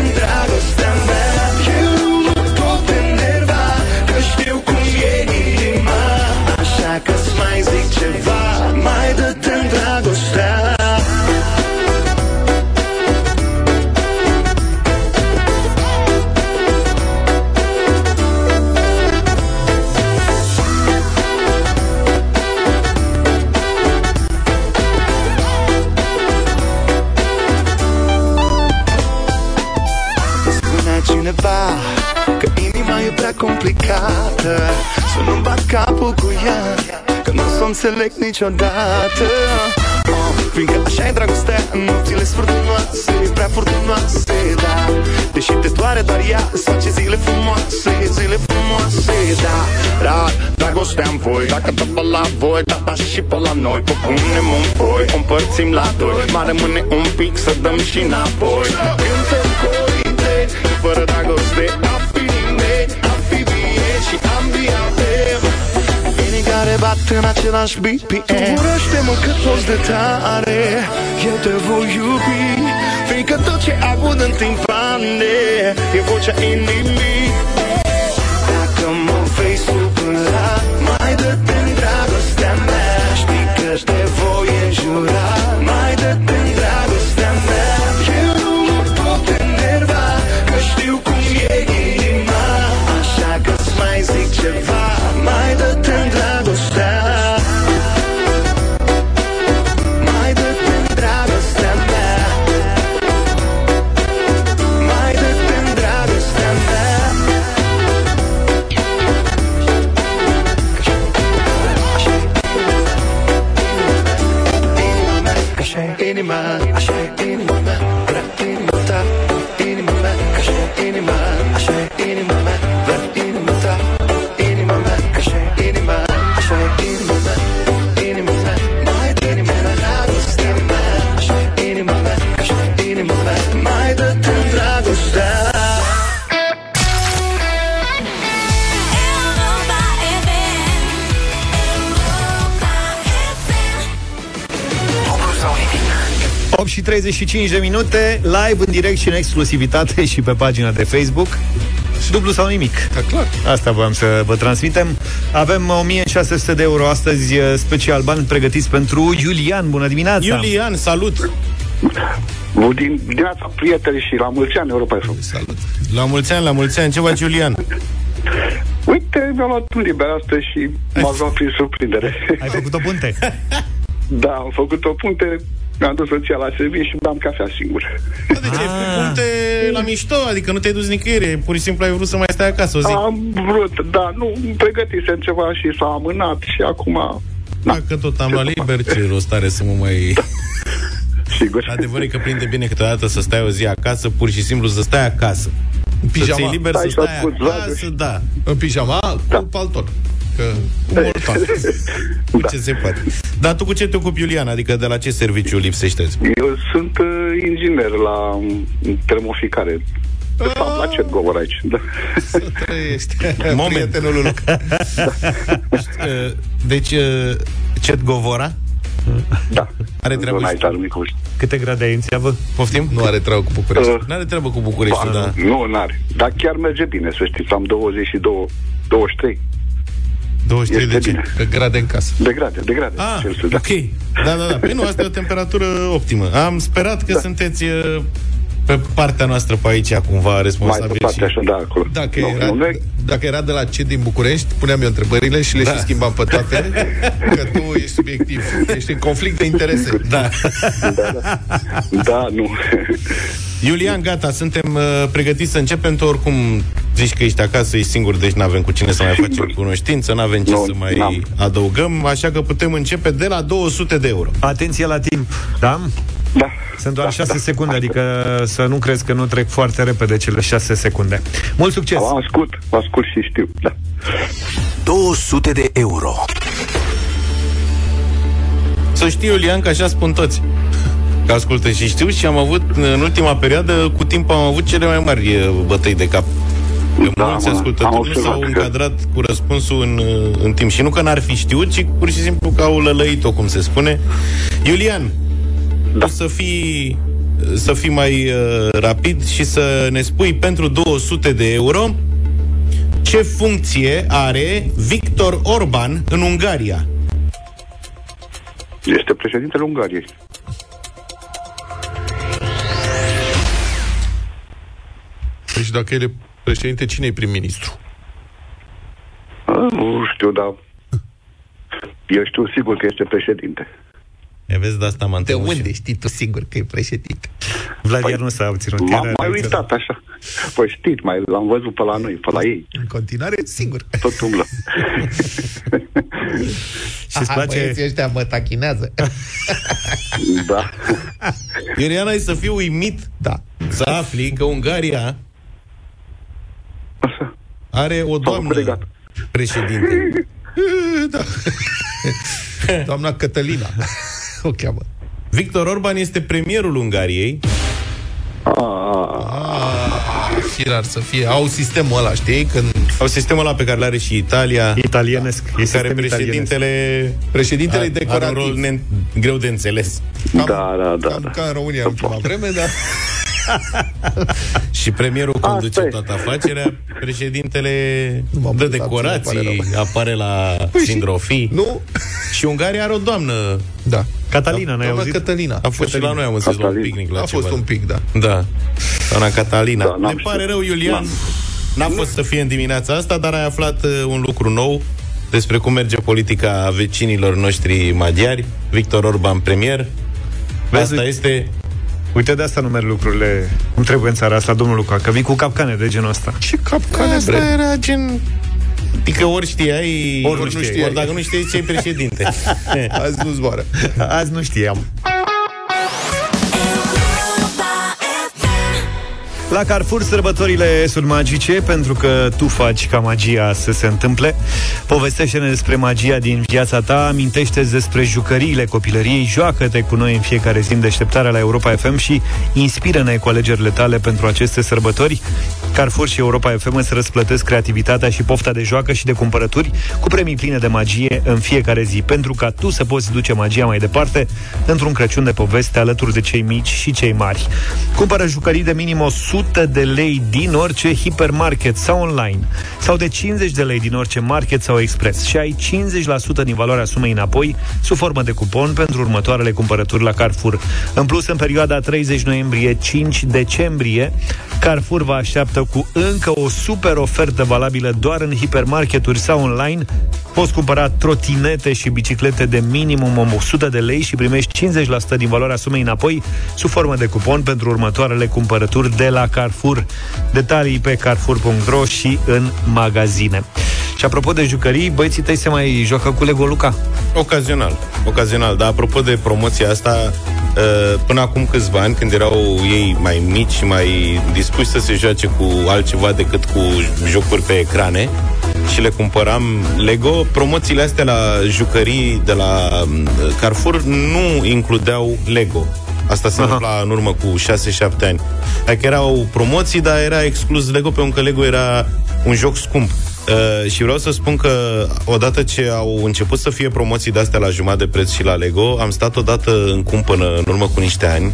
complicată Să nu bat capul cu ea Că nu o să o înțeleg niciodată. Oh, Fiindcă așa e dragostea Nopțile sunt furtunoase Prea furtunoase, da. Deși te doare doar ea Îți face zile frumoase Zile frumoase, da. Dar dragostea în voi Dacă dă pe la voi Da, da și pe la noi Vă punem un foi O împărțim la doi. Mai rămâne un pic Să dăm și înapoi care bat în același BPM Tu urăște-mă cât poți de tare Eu te voi iubi. Fiindcă tot ce aud în timpane E vocea inimii 8 și 35 de minute, live în direct și în exclusivitate și pe pagina de Facebook. Dublu sau nimic. Da, clar. Asta voiam să vă transmitem. Avem 1600 de euro astăzi, eh, special bani pregătiți pentru Iulian. Bună dimineața! Iulian, salut! Bun din dimineața, prieteni și la mulți ani Europa FM. Salut! La mulți ani, la mulți ani. Ce faci, Iulian? Uite, mi-am luat un liber astăzi și m-a luat prin surprindere. Ai făcut o punte? da, am făcut o punte, mi-am dus soția la serviciu și beam cafea singur. Bă, de ce ai făcut punte la mișto? Adică nu te-ai dus nicăieri, pur și simplu ai vrut să mai stai acasă o zi. Am vrut, da, nu, pregătisem ceva și s-a amânat și acum... Dacă tot am luat liber, ce rost are să mă mai... Sigur. Adevărul e că prinde bine câteodată să stai o zi acasă, pur și simplu să stai acasă. În pijama. Să-ți iei liber Stai să și stai asculti acasă, da. În pijama da. cu palton. Că mortan. Cu ce se poate. Dar tu cu ce te ocupi, Iulian? Adică de la ce serviciu lipsește azi? Eu sunt uh, inginer la um, termoficare. De fapt, la ce govor aici. Da. Trăiești. Moment. Prietenul lui Luca. Uh, Deci, uh, Cet Govora? Da. Are treabă Zona și... aici, al Micului. Câte grade ai în țeavă? Poftim? Nu are treabă cu București. Uh, Nu are treabă cu București, ba, da. Nu, n-are. Dar chiar merge bine, să știți. Am 22, 23 23 de Este ce? bine. Că grade în casă. de grade, de grade. Ah, Celsius, da. ok. Da, da, da. Păi nu, asta e o temperatură optimă. Am sperat că Da. sunteți uh, pe partea noastră pe aici, cumva, Mai responsabil departe, și... așa, da, acolo. Dacă, Nu, era, nu, noi- dacă era de la ce din București, puneam eu întrebările și le Da. și schimbam pe toate, că tu ești subiectiv. Ești în conflict de interese. Da. Da, da. da, nu. Iulian, gata, suntem uh, pregătiți să începem. Tu oricum zici că ești acasă, ești singur, deci nu avem cu cine să mai facem cunoștință, nu avem ce Nu, să mai n-am. adăugăm, așa că putem începe de la 200 de euro. Atenție la timp, da? Da. Sunt doar 6 secunde, adică să nu crezi că nu trec foarte repede cele 6 secunde. Mult succes! Vă ascult, vă ascult și știu, da. 200 de euro. Să știi, Iulian, că așa spun toți. Că ascultă și știu și am avut, în ultima perioadă, cu timp am avut cele mai mari eh, bătăi de cap. Că Da, mulți mă, am ascultători nu observat s-au că- încadrat cu răspunsul în, eh, în timp. Și nu că n-ar fi știut, ci pur și simplu că au lălăit-o, cum se spune. Iulian, da. o să fii să fii mai uh, rapid și să ne spui pentru 200 de euro ce funcție are Victor Orban în Ungaria. Este președintele Ungariei. Păi și dacă el e președinte, cine e prim-ministru? A, Nu știu, dar eu știu sigur că este președinte. E vezi, de asta m-am De întrebat unde știi tu sigur că e președinte? Vlad iar nu s-a obținut. M-am Era- mai uitat așa. Păi știți, mai l-am văzut pe la noi, pe la ei. În continuare, singur. Tot umblă. Și îți Aha, place... băieții ăștia mă tachinează. Da. Iulian, ai să fiu uimit Da. să afli că Ungaria are o doamnă președinte. da. Doamna Cătălina. o cheamă. Victor Orban este premierul Ungariei. Ah, firar să fie. Au sistemul ăla, știi? Când... Au sistemul ăla pe care l-are și Italia. Italienesc. E Care sistem președintele Președintele are, decorativ. are un rol ne- greu de înțeles. Da, da, da. Cam ca în România în ultima vreme, dar... Și premierul Asta conduce e. toată afacerea, președintele m-am dă uitat, îmi decorații, pare apare la sindrofii. Nu? Și Ungaria are o doamnă. Da. Catalina, n-ai Doamna auzit? Cătălina. A fost și la noi, am înțeles, la un Catalina. picnic la A ceva. fost un pic, da. Da. Doamna Catalina. Da, n-am ne pare știut. rău, Iulian. N-am. N-a fost să fie în dimineața asta, dar ai aflat uh, un lucru nou despre cum merge politica vecinilor noștri maghiari. Victor Orban premier. Vezi, Asta uite- este Uite, de asta nu merg lucrurile cum trebuie în țara asta, domnul Luca, că vii cu capcane de genul ăsta. Ce capcane, Asta bre? era gen... Adică ori știai, Ori nu știai. ori dacă nu știai ce președinte. Azi nu zboară. Azi nu știam. La Carrefour sărbătorile sunt magice pentru că tu faci ca magia să se întâmple. Povestește-ne despre magia din viața ta, amintește despre jucăriile copilăriei, joacă-te cu noi în fiecare zi în deșteptarea la Europa FM și inspiră-ne cu alegerile tale pentru aceste sărbători. Carrefour și Europa FM îți răsplătesc creativitatea și pofta de joacă și de cumpărături cu premii pline de magie în fiecare zi, pentru ca tu să poți duce magia mai departe într-un Crăciun de poveste alături de cei mici și cei mari. Cumpără jucării de minim 100 de lei din orice hipermarket sau online sau de 50 de lei din orice market sau expres și ai 50% din valoarea sumei înapoi sub formă de cupon pentru următoarele cumpărături la Carrefour. În plus, în perioada 30 noiembrie-5 decembrie, Carrefour vă așteaptă cu încă o super ofertă valabilă doar în hipermarketuri sau online. Poți cumpăra trotinete și biciclete de minimum 100 de lei și primești 50% din valoarea sumei înapoi sub formă de cupon pentru următoarele cumpărături de la Carrefour. Detalii pe carrefour.ro și în magazine. Și apropo de jucării, băieții tăi se mai joacă cu Lego Luca? Ocazional, ocazional. Dar apropo de promoția asta, uh, până acum câțiva ani, când erau ei mai mici și mai dispuși să se joace cu altceva decât cu jocuri pe ecrane și le cumpăram Lego, promoțiile astea la jucării de la uh, Carrefour nu includeau Lego. Asta se întâmpla în urmă cu 6-7 ani. Adică erau promoții, dar era exclus Lego, pentru că Lego era un joc scump. Uh, și vreau să spun că odată ce au început să fie promoții de-astea la jumătate de preț și la Lego, am stat odată în cumpănă în urmă cu niște ani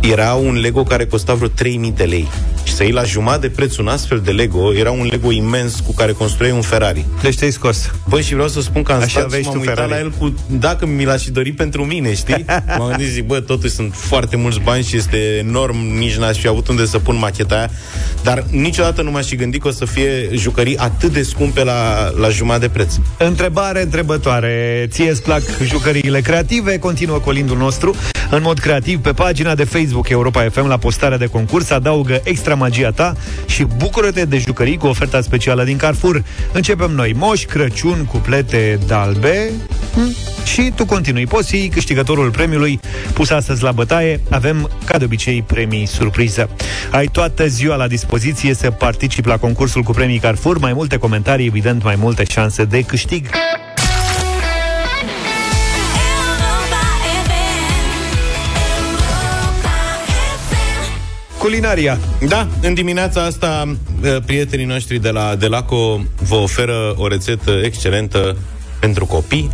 era un Lego care costa vreo 3000 de lei. Și să iei la jumătate de preț un astfel de Lego, era un Lego imens cu care construiei un Ferrari. Deci te-ai scos. Băi, și vreau să spun că am Așa stat aveai și și m-am tu uitat Ferrari. la el cu... Dacă mi l-aș fi dorit pentru mine, știi? M-am gândit, zic, bă, totuși sunt foarte mulți bani și este enorm, nici n-aș fi avut unde să pun macheta aia. Dar niciodată nu m-aș fi gândit că o să fie jucării atât de scumpe la, la jumătate de preț. Întrebare întrebătoare. Ție îți plac jucăriile creative? Continuă colindul nostru. În mod creativ, pe pagina de Facebook Europa FM, la postarea de concurs, adaugă extra magia ta și bucură-te de jucării cu oferta specială din Carrefour. Începem noi, Moș Crăciun, cuplete dalbe hm? și tu continui. Poți fi câștigătorul premiului pus astăzi la bătaie. Avem, ca de obicei, premii surpriză. Ai toată ziua la dispoziție să participi la concursul cu premii Carrefour. Mai multe comentarii, evident, mai multe șanse de câștig. Culinaria. Da, în dimineața asta eh, prietenii noștri de la Delaco vă oferă o rețetă excelentă pentru copii,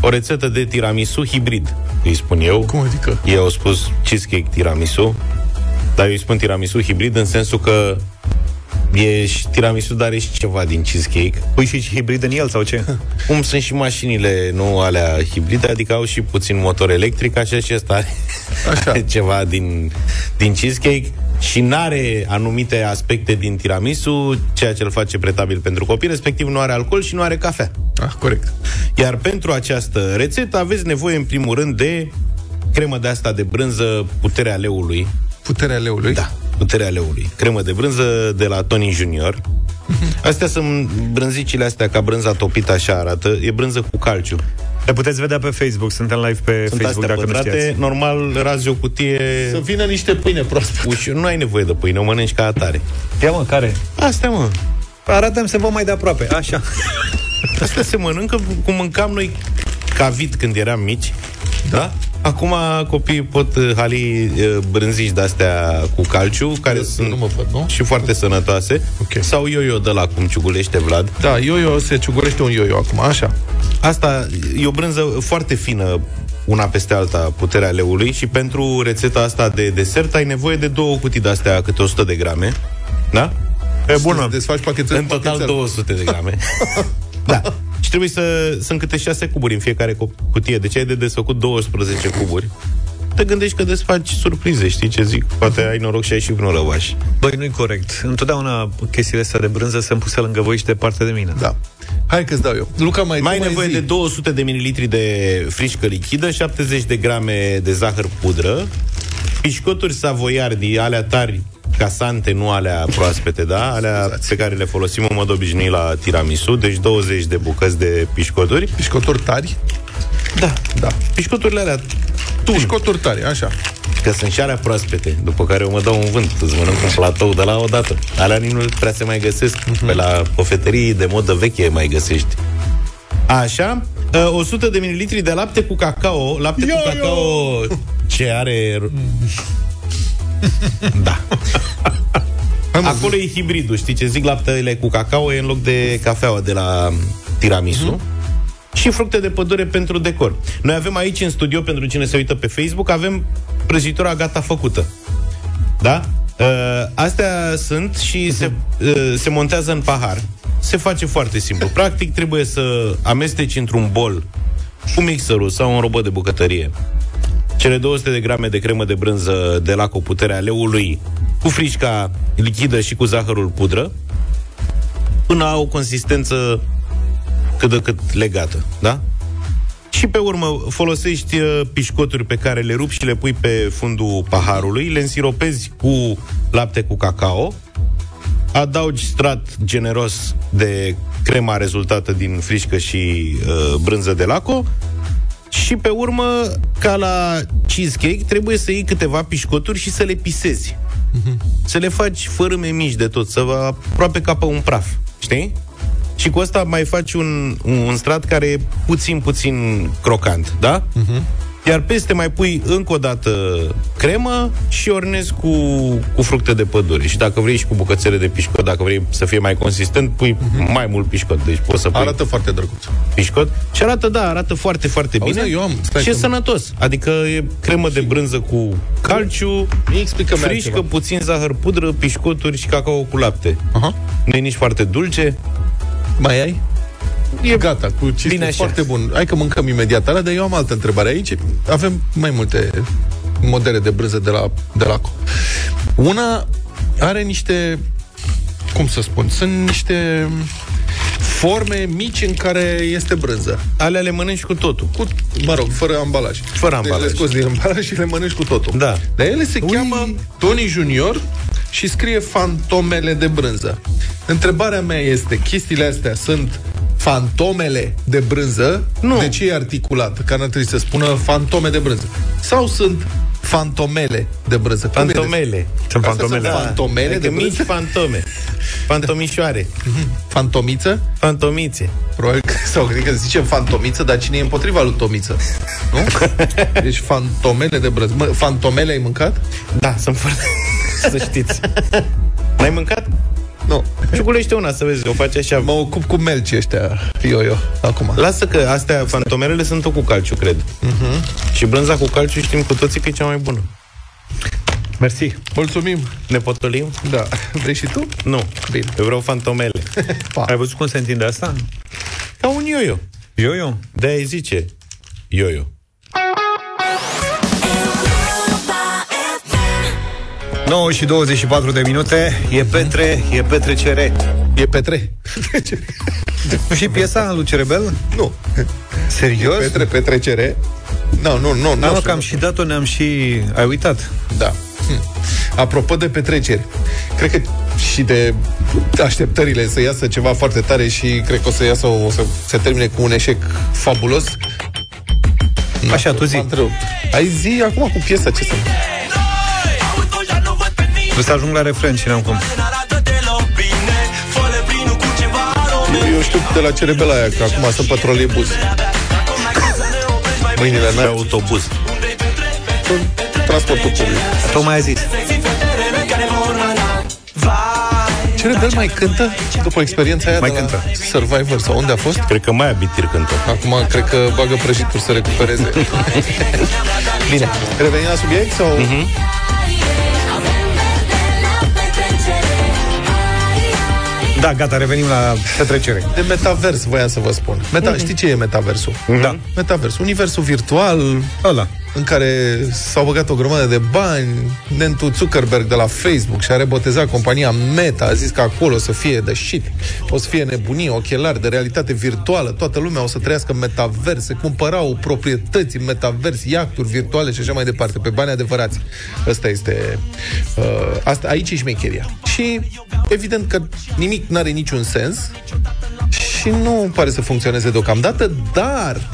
o rețetă de tiramisu hibrid, îi spun eu. Cum adică? Ei au spus cheesecake tiramisu, dar eu îi spun tiramisu hibrid în sensul că e și tiramisu, dar are și ceva din cheesecake. Pui și hibrid în el sau ce? Cum sunt și mașinile nu alea hibride, adică au și puțin motor electric, așa și ăsta are, Așa. are ceva din, din cheesecake și n-are anumite aspecte din tiramisu, ceea ce îl face pretabil pentru copii, respectiv nu are alcool și nu are cafea. Ah, corect. Iar pentru această rețetă aveți nevoie, în primul rând, de cremă de asta de brânză Puterea Leului. Puterea leului? Da, Puterea Leului. Cremă de brânză de la Tony Junior. Astea sunt brânzicile astea, ca brânza topită, așa arată. E brânză cu calciu. Le puteți vedea pe Facebook, suntem live pe Sunt Facebook astea dacă nu pătrate, știați. normal razi o cutie... Să vină niște pâine proaspătă. Ușor, nu ai nevoie de pâine, o mănânci ca atare. Ia mă, care? Astea, mă. Arată-mi să vă mai de aproape, așa. Astea se mănâncă cum mâncam noi ca vit când eram mici. Da? Acum copiii pot uh, hali uh, brânzici de-astea cu calciu, care Eu sunt nu mă văd, nu? și foarte sănătoase. Ok. Sau yo-yo de la cum ciugulește Vlad. Da, yo-yo, se ciugurește un yo-yo acum, așa. Asta e o brânză foarte fină una peste alta, puterea leului și pentru rețeta asta de desert ai nevoie de două cutii de-astea câte 100 de grame. Da? E bună. Desfaci pachetel În cu total pachetel. 200 de grame. da. Și trebuie să sunt câte 6 cuburi în fiecare co- cutie. Deci ai de desfăcut 12 cuburi. Te gândești că desfaci surprize, știi ce zic? Poate ai noroc și ai și vreun răvaș. Băi, nu-i corect. Întotdeauna chestiile astea de brânză sunt puse lângă voi și departe de mine. Da. Hai că-ți dau eu. Luca, mai, Mai ai tu nevoie zi. de 200 de mililitri de frișcă lichidă, 70 de grame de zahăr pudră, pișcoturi savoiardi, alea tari, casante, nu alea proaspete, da? Alea pe care le folosim în mod obișnuit la tiramisu, deci 20 de bucăți de pișcoturi. Pișcoturi tari? Da. Da. Pișcoturile alea tun, Pișcoturi tari, așa. că sunt și alea proaspete, după care eu mă dau un vânt, îți mănânc un platou de la o dată. Alea nici nu prea se mai găsesc. Pe la cofetării de modă veche mai găsești. Așa, uh, 100 de mililitri de lapte cu cacao. Lapte cu cacao ce are... da. Acolo e hibridul, știi ce zic? Laptele cu cacao e în loc de cafeaua de la tiramisu. Și fructe de pădure pentru decor. Noi avem aici în studio, pentru cine se uită pe Facebook, avem prăjitura gata făcută. Da? Uh, astea sunt și se, uh, se montează în pahar. Se face foarte simplu. Practic trebuie să amesteci într-un bol cu mixerul sau un robot de bucătărie cele 200 de grame de cremă de brânză de la puterea leului cu frișca lichidă și cu zahărul pudră până au o consistență cât de cât legată, da? Și pe urmă folosești uh, pișcoturi pe care le rupi și le pui pe fundul paharului, le însiropezi cu lapte cu cacao, adaugi strat generos de crema rezultată din frișcă și uh, brânză de laco și pe urmă, ca la cheesecake, trebuie să iei câteva pișcoturi și să le pisezi. Să le faci fărâme mici de tot, să vă aproape ca pe un praf. Știi? Și cu asta mai faci un, un strat care e puțin, puțin crocant, da? Iar peste mai pui încă o dată cremă și ornezi cu, cu fructe de pădure. Și dacă vrei și cu bucățele de pișcot, dacă vrei să fie mai consistent, pui mai mult pișcot. Deci poți să pui Arată foarte drăguț. pișcot. Și arată, da, arată foarte, foarte Auzi, bine. eu am- stai și e că- sănătos. Adică e cremă de brânză cu calciu, explică frișcă, puțin zahăr pudră, pișcoturi și cacao cu lapte. Aha. Nu e nici foarte dulce. Mai ai? E gata, cu Bine Bine așa. foarte bun. Hai că mâncăm imediat alea, dar eu am altă întrebare aici. Avem mai multe modele de brânză de la, de la Co. Una are niște cum să spun, sunt niște forme mici în care este brânză. Alea le mănânci cu totul. Cu, mă rog, fără ambalaj. Fără Deci ambalaj. le scoți din ambalaj și le mănânci cu totul. Da. Dar ele se Ui. cheamă Tony Junior și scrie fantomele de brânză. Întrebarea mea este, chestiile astea sunt fantomele de brânză? Nu. De ce e articulat? Că n-ar trebui să spună fantome de brânză. Sau sunt fantomele de brânză? Cum e de- Fantomele. Sunt Astea fantomele. Sunt fantomele Adică de mici brânză? fantome. Fantomișoare. Fantomiță? Fantomițe. Probabil că, sau cred că zicem fantomiță, dar cine e împotriva lui Tomiță? Nu? Deci fantomele de brânză. Mă, fantomele ai mâncat? Da, sunt foarte... să știți. N-ai mâncat? Nu. Ciugulește una să vezi, o face așa. Mă ocup cu melci ăștia, eu, eu, acum. Lasă că astea, fantomelele sunt tot cu calciu, cred. Uh-huh. Și brânza cu calciu știm cu toții că e cea mai bună. Mersi. Mulțumim. Ne potolim? Da. Vrei și tu? Nu. Bine. Eu vreau fantomele. Pa. Ai văzut cum se întinde asta? Ca un yo-yo. Yo-yo? De-aia îi zice yo-yo. 9 și 24 de minute, e Petre, e petrecere. E Petre. Nu și piesa lui Cerebel? Nu. Serios? Petre, petrecere. Nu, nu, nu. Da, nu mă, știu. că am și dat-o, ne-am și... Ai uitat? Da. Hm. Apropo de petreceri, cred că și de așteptările să iasă ceva foarte tare și cred că o să iasă, o să se termine cu un eșec fabulos. Așa, tu zi. Ai zi acum cu piesa, ce să... Trebuie să ajung la refren și n-am cum. Eu știu de la cerebela aia, că acum sunt pe troleibuz. Mâinile Pe mele. autobuz. Transportul public. Tocmai ai zis. Cerebel mai cântă după experiența aia Mai de la cântă. Survivor sau unde a fost? Cred că mai abitir cântă. Acum cred că bagă prăjituri să recupereze. Bine, revenim la subiect sau... Mhm. Da, gata, revenim la petrecere. De metavers voiam să vă spun. Meta, Mhm. Știi ce e metaversul? Da. Metavers, universul virtual Ăla. în care s-au băgat o grămadă de bani. Nentu Zuckerberg de la Facebook și-a rebotezat compania Meta, a zis că acolo o să fie de shit, o să fie nebunie, ochelari de realitate virtuală, toată lumea o să trăiască în metaverse, cumpărau proprietăți în metavers, iacturi virtuale și așa mai departe, pe bani adevărați. Ăsta este... Uh, asta, aici e șmecheria. Și evident că nimic n-are niciun sens și nu pare să funcționeze deocamdată, dar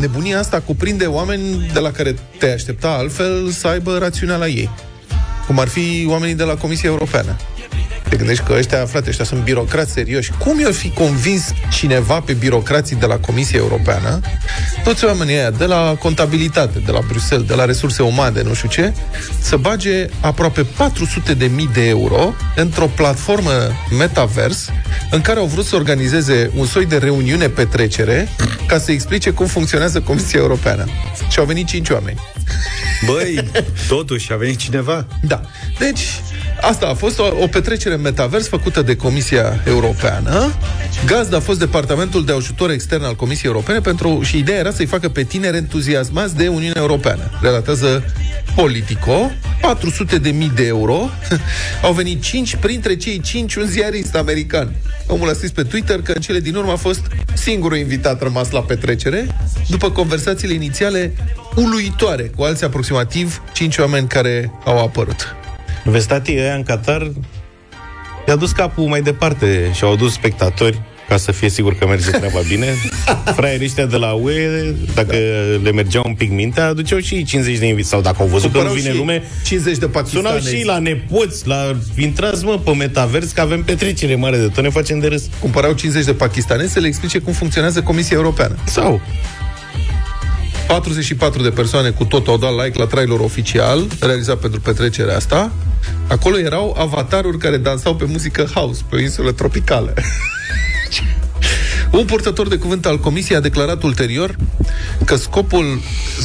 nebunia asta cuprinde oameni de la care te aștepta altfel să aibă rațiunea la ei. Cum ar fi oamenii de la Comisia Europeană. Te gândești că ăștia, frate, ăștia sunt birocrați serioși. Cum i-ar fi convins cineva pe birocrații de la Comisia Europeană, toți oamenii ăia de la contabilitate, de la Bruxelles, de la resurse umane, nu știu ce, să bage aproape 400 de mii de euro într-o platformă metavers în care au vrut să organizeze un soi de reuniune petrecere ca să explice cum funcționează Comisia Europeană. Și au venit cinci oameni. Băi, totuși, a venit cineva? Da. Deci, asta a fost o, o petrecere în metavers făcută de Comisia Europeană. Gazda a fost Departamentul de Ajutor Extern al Comisiei Europene pentru, și ideea era să-i facă pe tineri entuziasmați de Uniunea Europeană. Relatează Politico, 400 de mii de euro. Au venit 5, printre cei 5 un ziarist american. Omul a scris pe Twitter că în cele din urmă a fost singurul invitat rămas la petrecere, după conversațiile inițiale uluitoare cu alți aproximativ 5 oameni care au apărut. Vestatii ăia în Qatar i-a dus capul mai departe și au adus spectatori ca să fie sigur că merge treaba bine. Fraierii ăștia de la UE, dacă da. le mergea un pic mintea, aduceau și ei 50 de invitați. Sau dacă au văzut că nu Cumpărau vine și lume, 50 de sunau pakistanezi. și la nepoți, la intrați mă pe metavers, că avem petrecere mare de tot, ne facem de râs. Cumpărau 50 de pakistanezi să le explice cum funcționează Comisia Europeană. Sau 44 de persoane cu tot au dat like la trailer oficial, realizat pentru petrecerea asta. Acolo erau avataruri care dansau pe muzică house, pe o insulă tropicală. Un purtător de cuvânt al Comisiei a declarat ulterior că scopul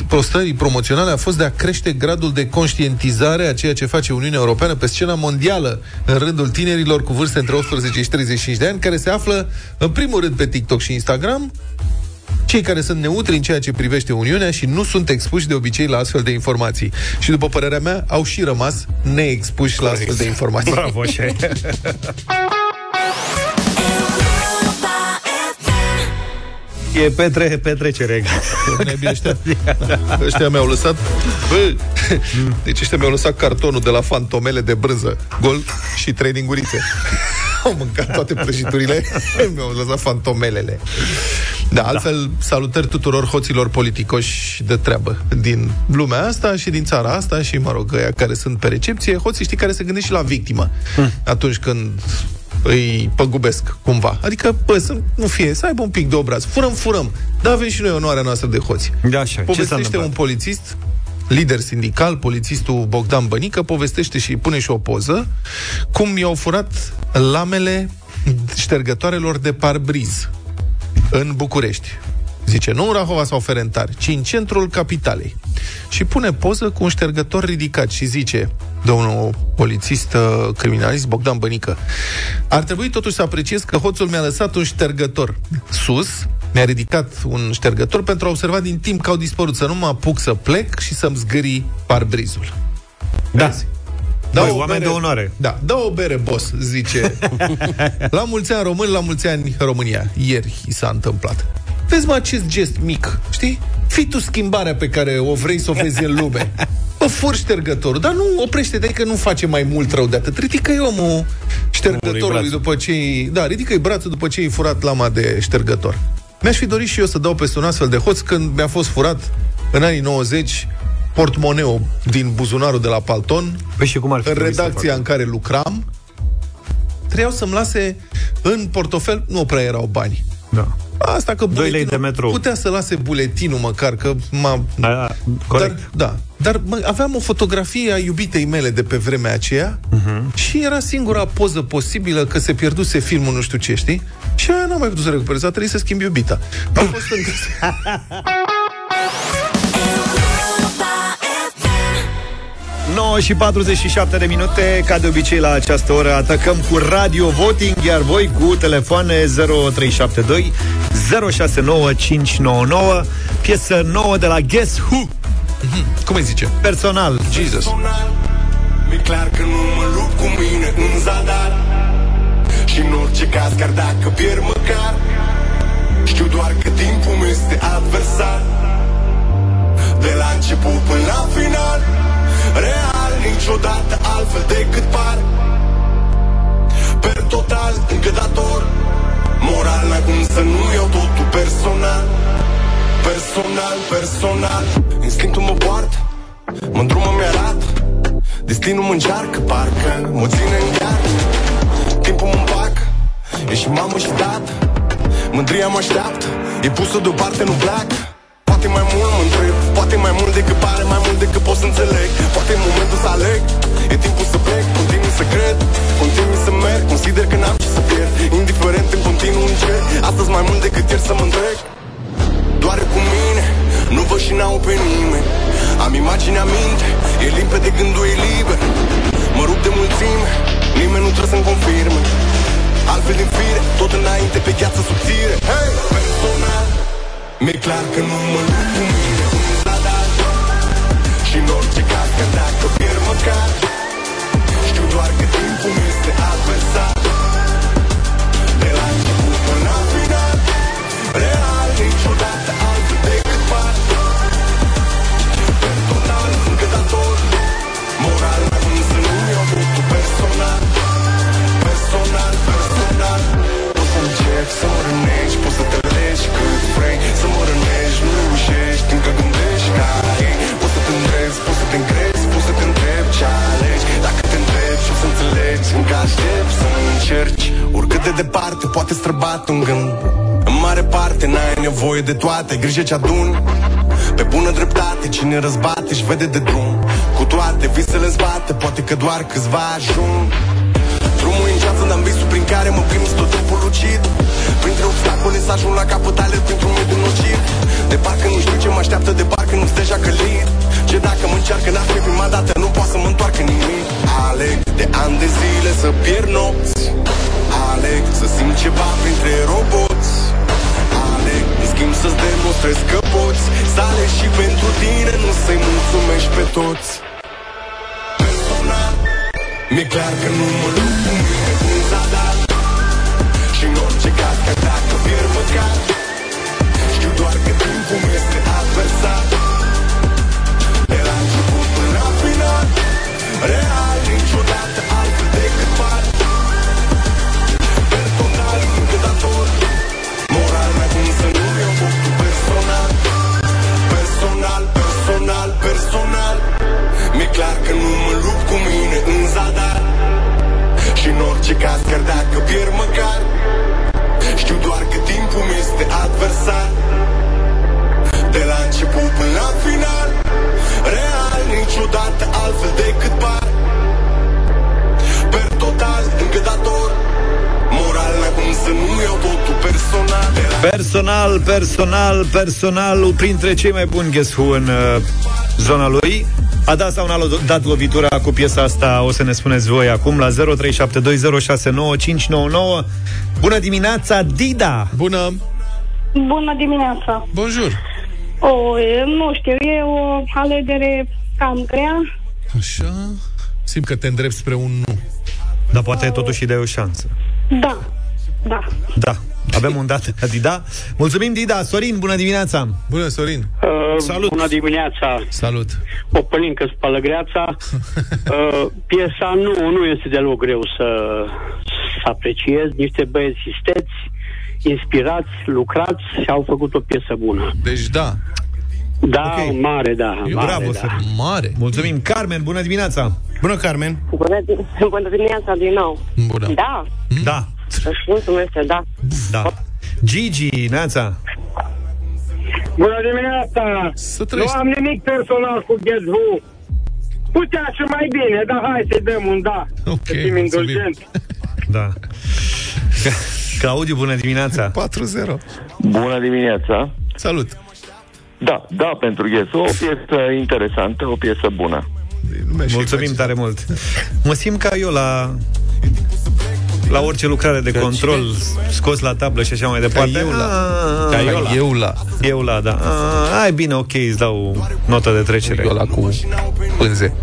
postării promoționale a fost de a crește gradul de conștientizare a ceea ce face Uniunea Europeană pe scena mondială în rândul tinerilor cu vârste între 18 și 35 de ani, care se află în primul rând pe TikTok și Instagram, cei care sunt neutri în ceea ce privește Uniunea și nu sunt expuși de obicei la astfel de informații. Și după părerea mea, au și rămas neexpuși la astfel de informații. Bravo, așa e. E petre, petrecere. Nebii ăștia, da, ăștia mi-au lăsat bă, Deci ăștia mi-au lăsat cartonul de la fantomele de brânză Gol și trei lingurițe Au mâncat toate prăjiturile Mi-au lăsat fantomelele da, altfel, salutări tuturor hoților politicoși de treabă din lumea asta și din țara asta și, mă rog, ăia care sunt pe recepție, hoții știi care se gândesc și la victimă Hmm. atunci când îi păgubesc cumva. Adică, bă, să nu fie, să aibă un pic de obraz. Furăm, furăm. Dar avem și noi onoarea noastră de hoți. Da, așa. Ce s-a Povestește întâmplat? un polițist lider sindical, polițistul Bogdan Bănică, povestește și pune și o poză cum i-au furat lamele ștergătoarelor de parbriz în București. Zice, nu în Rahova sau Ferentari, ci în centrul capitalei. Și pune poză cu un ștergător ridicat și zice, domnul polițist uh, criminalist Bogdan Bănică, ar trebui totuși să apreciez că hoțul mi-a lăsat un ștergător sus, mi-a ridicat un ștergător pentru a observa din timp că au dispărut, să nu mă apuc să plec și să-mi zgâri parbrizul. Da. Da, Băi, o oameni bere, de onoare. Da, da o bere, boss, zice. la mulți ani români, la mulți ani România. Ieri i s-a întâmplat. Vezi, mă, acest gest mic, știi? Fii tu schimbarea pe care o vrei să o vezi în lume. Bă, fur ștergătorul, dar nu oprește-te, că nu face mai mult rău de atât. Ridică-i omul ștergătorului brațul. după ce i Da, ridică-i brațul după ce i furat lama de ștergător. Mi-aș fi dorit și eu să dau peste un astfel de hoț când mi-a fost furat în anii 90 portmoneu din buzunarul de la Palton Păi și cum ar fi în trebuit să redacția facă? în care lucram trebuiau să-mi lase în portofel, nu prea erau bani. Da. Asta că Doi lei buletinul- de metro. Putea să lase buletinul măcar, că m-a... A, corect. Dar, da, dar mă, aveam o fotografie a iubitei mele de pe vremea aceea Mhm. și era singura poză posibilă că se pierduse filmul nu știu ce, știi? Și aia n-am mai putut să recuperez, a trebuit să schimb iubita. A fost în... 9 și 47 de minute, ca de obicei la această oră atacăm cu radio voting, iar voi cu telefoane 0372 069599, piesă nouă de la Guess Who. Cum îi zice? Personal. Jesus. Mi-e clar că nu mă lupt cu mine în zadar Și în orice caz, chiar dacă pierd măcar Știu doar că timpul meu este adversar De la început până la final Real, niciodată altfel decât par. Per total, încă dator. Moral, n-ai cum să nu iau totul personal. Personal, personal. Instinctul mă poartă mă îndrumă mi-arată Destinul mă încearcă, parcă mă ține în gheară Timpul mă împacă, e și mamă și tată Mândria mă așteaptă, e pusă deoparte, nu pleacă Poate mai mult mă întreb, poate mai mult decât pare, mai mult decât pot să înțeleg. Poate e momentul să aleg, e timpul să plec, continui să cred. Continui să merg, consider că n-am ce să pierd. Indiferent în continuu încerc, astăzi mai mult decât ieri să mă întreg. Doar cu mine Nu văd și n-au pe nimeni. Am imaginea minte E limpede gândul e liber. Mă rup de mulțime Nimeni nu trebuie să-mi confirme. Altfel din fire Tot înainte pe gheață subțire. Hey! Personal Mi-e clar că nu mă lupt cu mine pierd de departe poate străbat un gând. În mare parte n-ai nevoie de toate Ai grijă ce adun. Pe bună dreptate cine răzbate își vede de drum. Cu toate visele în spate Poate că doar câțiva ajung. Drumul e în ceață, dar visul prin care mă prim tot timpul lucid. Printre obstacole să ajung la capăt ale printr-un mediu nociv De parcă nu știu ce mă așteaptă, de parcă nu-s deja călit Ce dacă mă încearcă, n-ar fi prima dată, nu poate să mă întoarcă nimic. Aleg de ani de zile să pierd nopți Aleg să simt ceva printre roboți. Aleg, în schimb să-ți demonstrez că poți. Să alegi și pentru tine, nu să-i mulțumești pe toți. Personal mi-e clar că nu mă lupt cu mine în zadar. Și în orice caz, chiar dacă pierd măcar Știu doar că timpul este adversar. De la început până la final Real, Și în orice caz, chiar dacă pierd măcar. Știu doar că timpul mi este adversar. De la început până la final Real, niciodată altfel decât par. Per total, încădator Moral, n-ai cum să nu iau totul personal. De la Personal, personal, personal Printre cei mai buni Guess Who în uh, zona lui A dat sau n-a lo- dat lovitura cu piesa asta O să ne spuneți voi acum La 0372069599 Bună dimineața, Dida! Bună! Bună dimineața! Bonjour! O, e, nu știu, e o alegere cam grea. Așa... Simt că te îndrept spre un nu. Dar poate totuși îi dai o șansă Da, da. Da, avem un dat la Dida Mulțumim, Dida! Sorin, bună dimineața! Bună, Sorin! Uh, Salut! Bună dimineața! Salut! O pălincă spală greața. uh, piesa nu, nu este deloc greu să, să apreciez. Niște băieți isteți, inspirați, lucrați și au făcut o piesă bună. Deci da. Da, okay. mare, da. Eu, mare, bravo, da. Sorin. Mare. Mulțumim. Carmen, bună dimineața! Bună, Carmen! Bună, di- bună dimineața din nou. Bună. Da, Da, răspunsul este da. da. Gigi, Neața. Bună dimineața! nu am nimic personal cu Get Who. Putea și mai bine, dar hai să-i dăm un da. Ok, să fim indulgenți. Da. Claudiu, bună dimineața! 4-0. Bună dimineața! Salut! Da, da, pentru Yes. O piesă interesantă, o piesă bună. Mulțumim tare mult. Mă simt ca eu la la orice lucrare de control scos la tablă și așa mai departe. eu la. Ah, Ca eu la. Eu la. Eu la, da. Ah, ai bine, ok, îți dau notă de trecere. Eu la cu pânze.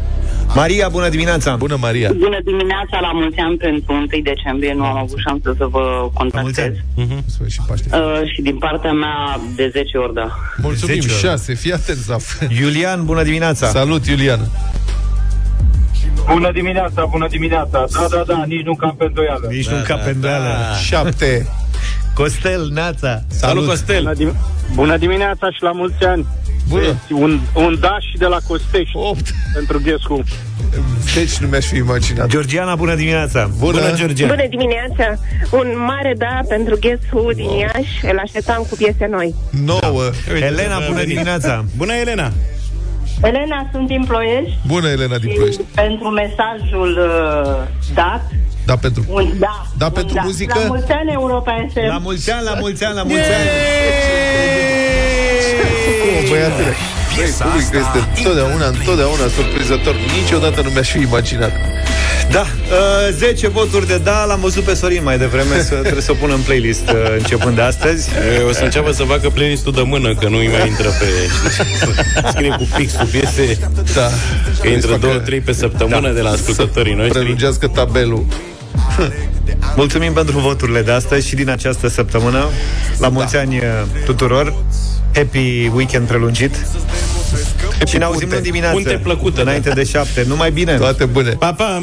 Maria, bună dimineața! Bună, Maria! Bună dimineața, la mulți ani pentru 1 decembrie, nu am avut șansă să vă contactez. Uh-huh. Și Paște. Uh, și din partea mea, de 10 ori, da. Mulțumim, 10 ori. 6, fii atent, Zaf. Iulian, bună dimineața! Salut, Iulian! Bună dimineața, bună dimineața. Da, da, da, nici nu cam pe îndoială. Nici nu cap pe îndoială. 7. Costel, Neața. Salut, Costel. Bună, dim- bună dimineața și la mulți ani. Bună. Deci, un, un daș și de la Costești. 8. Pentru Ghescu. Deci nu mi-aș fi imaginat. Georgiana, bună dimineața! Bună, bună Georgiana! Bună dimineața! Un mare da pentru Guess Who din Iași. Îl așteptam cu piese noi. 9. Da. Elena, bună dimineața! Bună, Elena! Elena, sunt din Ploiești Bună, Elena din și Ploiești. pentru mesajul uh, dat, Da, pentru... un da. Da, un pentru muzică? La mulți ani, Europa FM. La mulți ani, la mulți ani, la mulți ani! Cum, băiatule? Băi, public este întotdeauna, întotdeauna surprinzător. Niciodată nu mi-aș fi imaginat. Da, uh, 10 voturi de da, l-am văzut pe Sorin mai devreme, să, trebuie să o pun în playlist uh, începând de astăzi. O să înceapă să facă playlistul de mână, că nu-i mai intră pe... Scrie cu pixul piese. Da. Că intră două, trei pe săptămână de la ascultătorii noștri. Prelungească tabelul. Mulțumim pentru voturile de astăzi și din această săptămână. La mulți ani uh, tuturor. Happy weekend prelungit. și ne auzim în dimineață. Punte plăcută, Înainte da. de șapte. Numai bine! Toate bune! Pa, pa!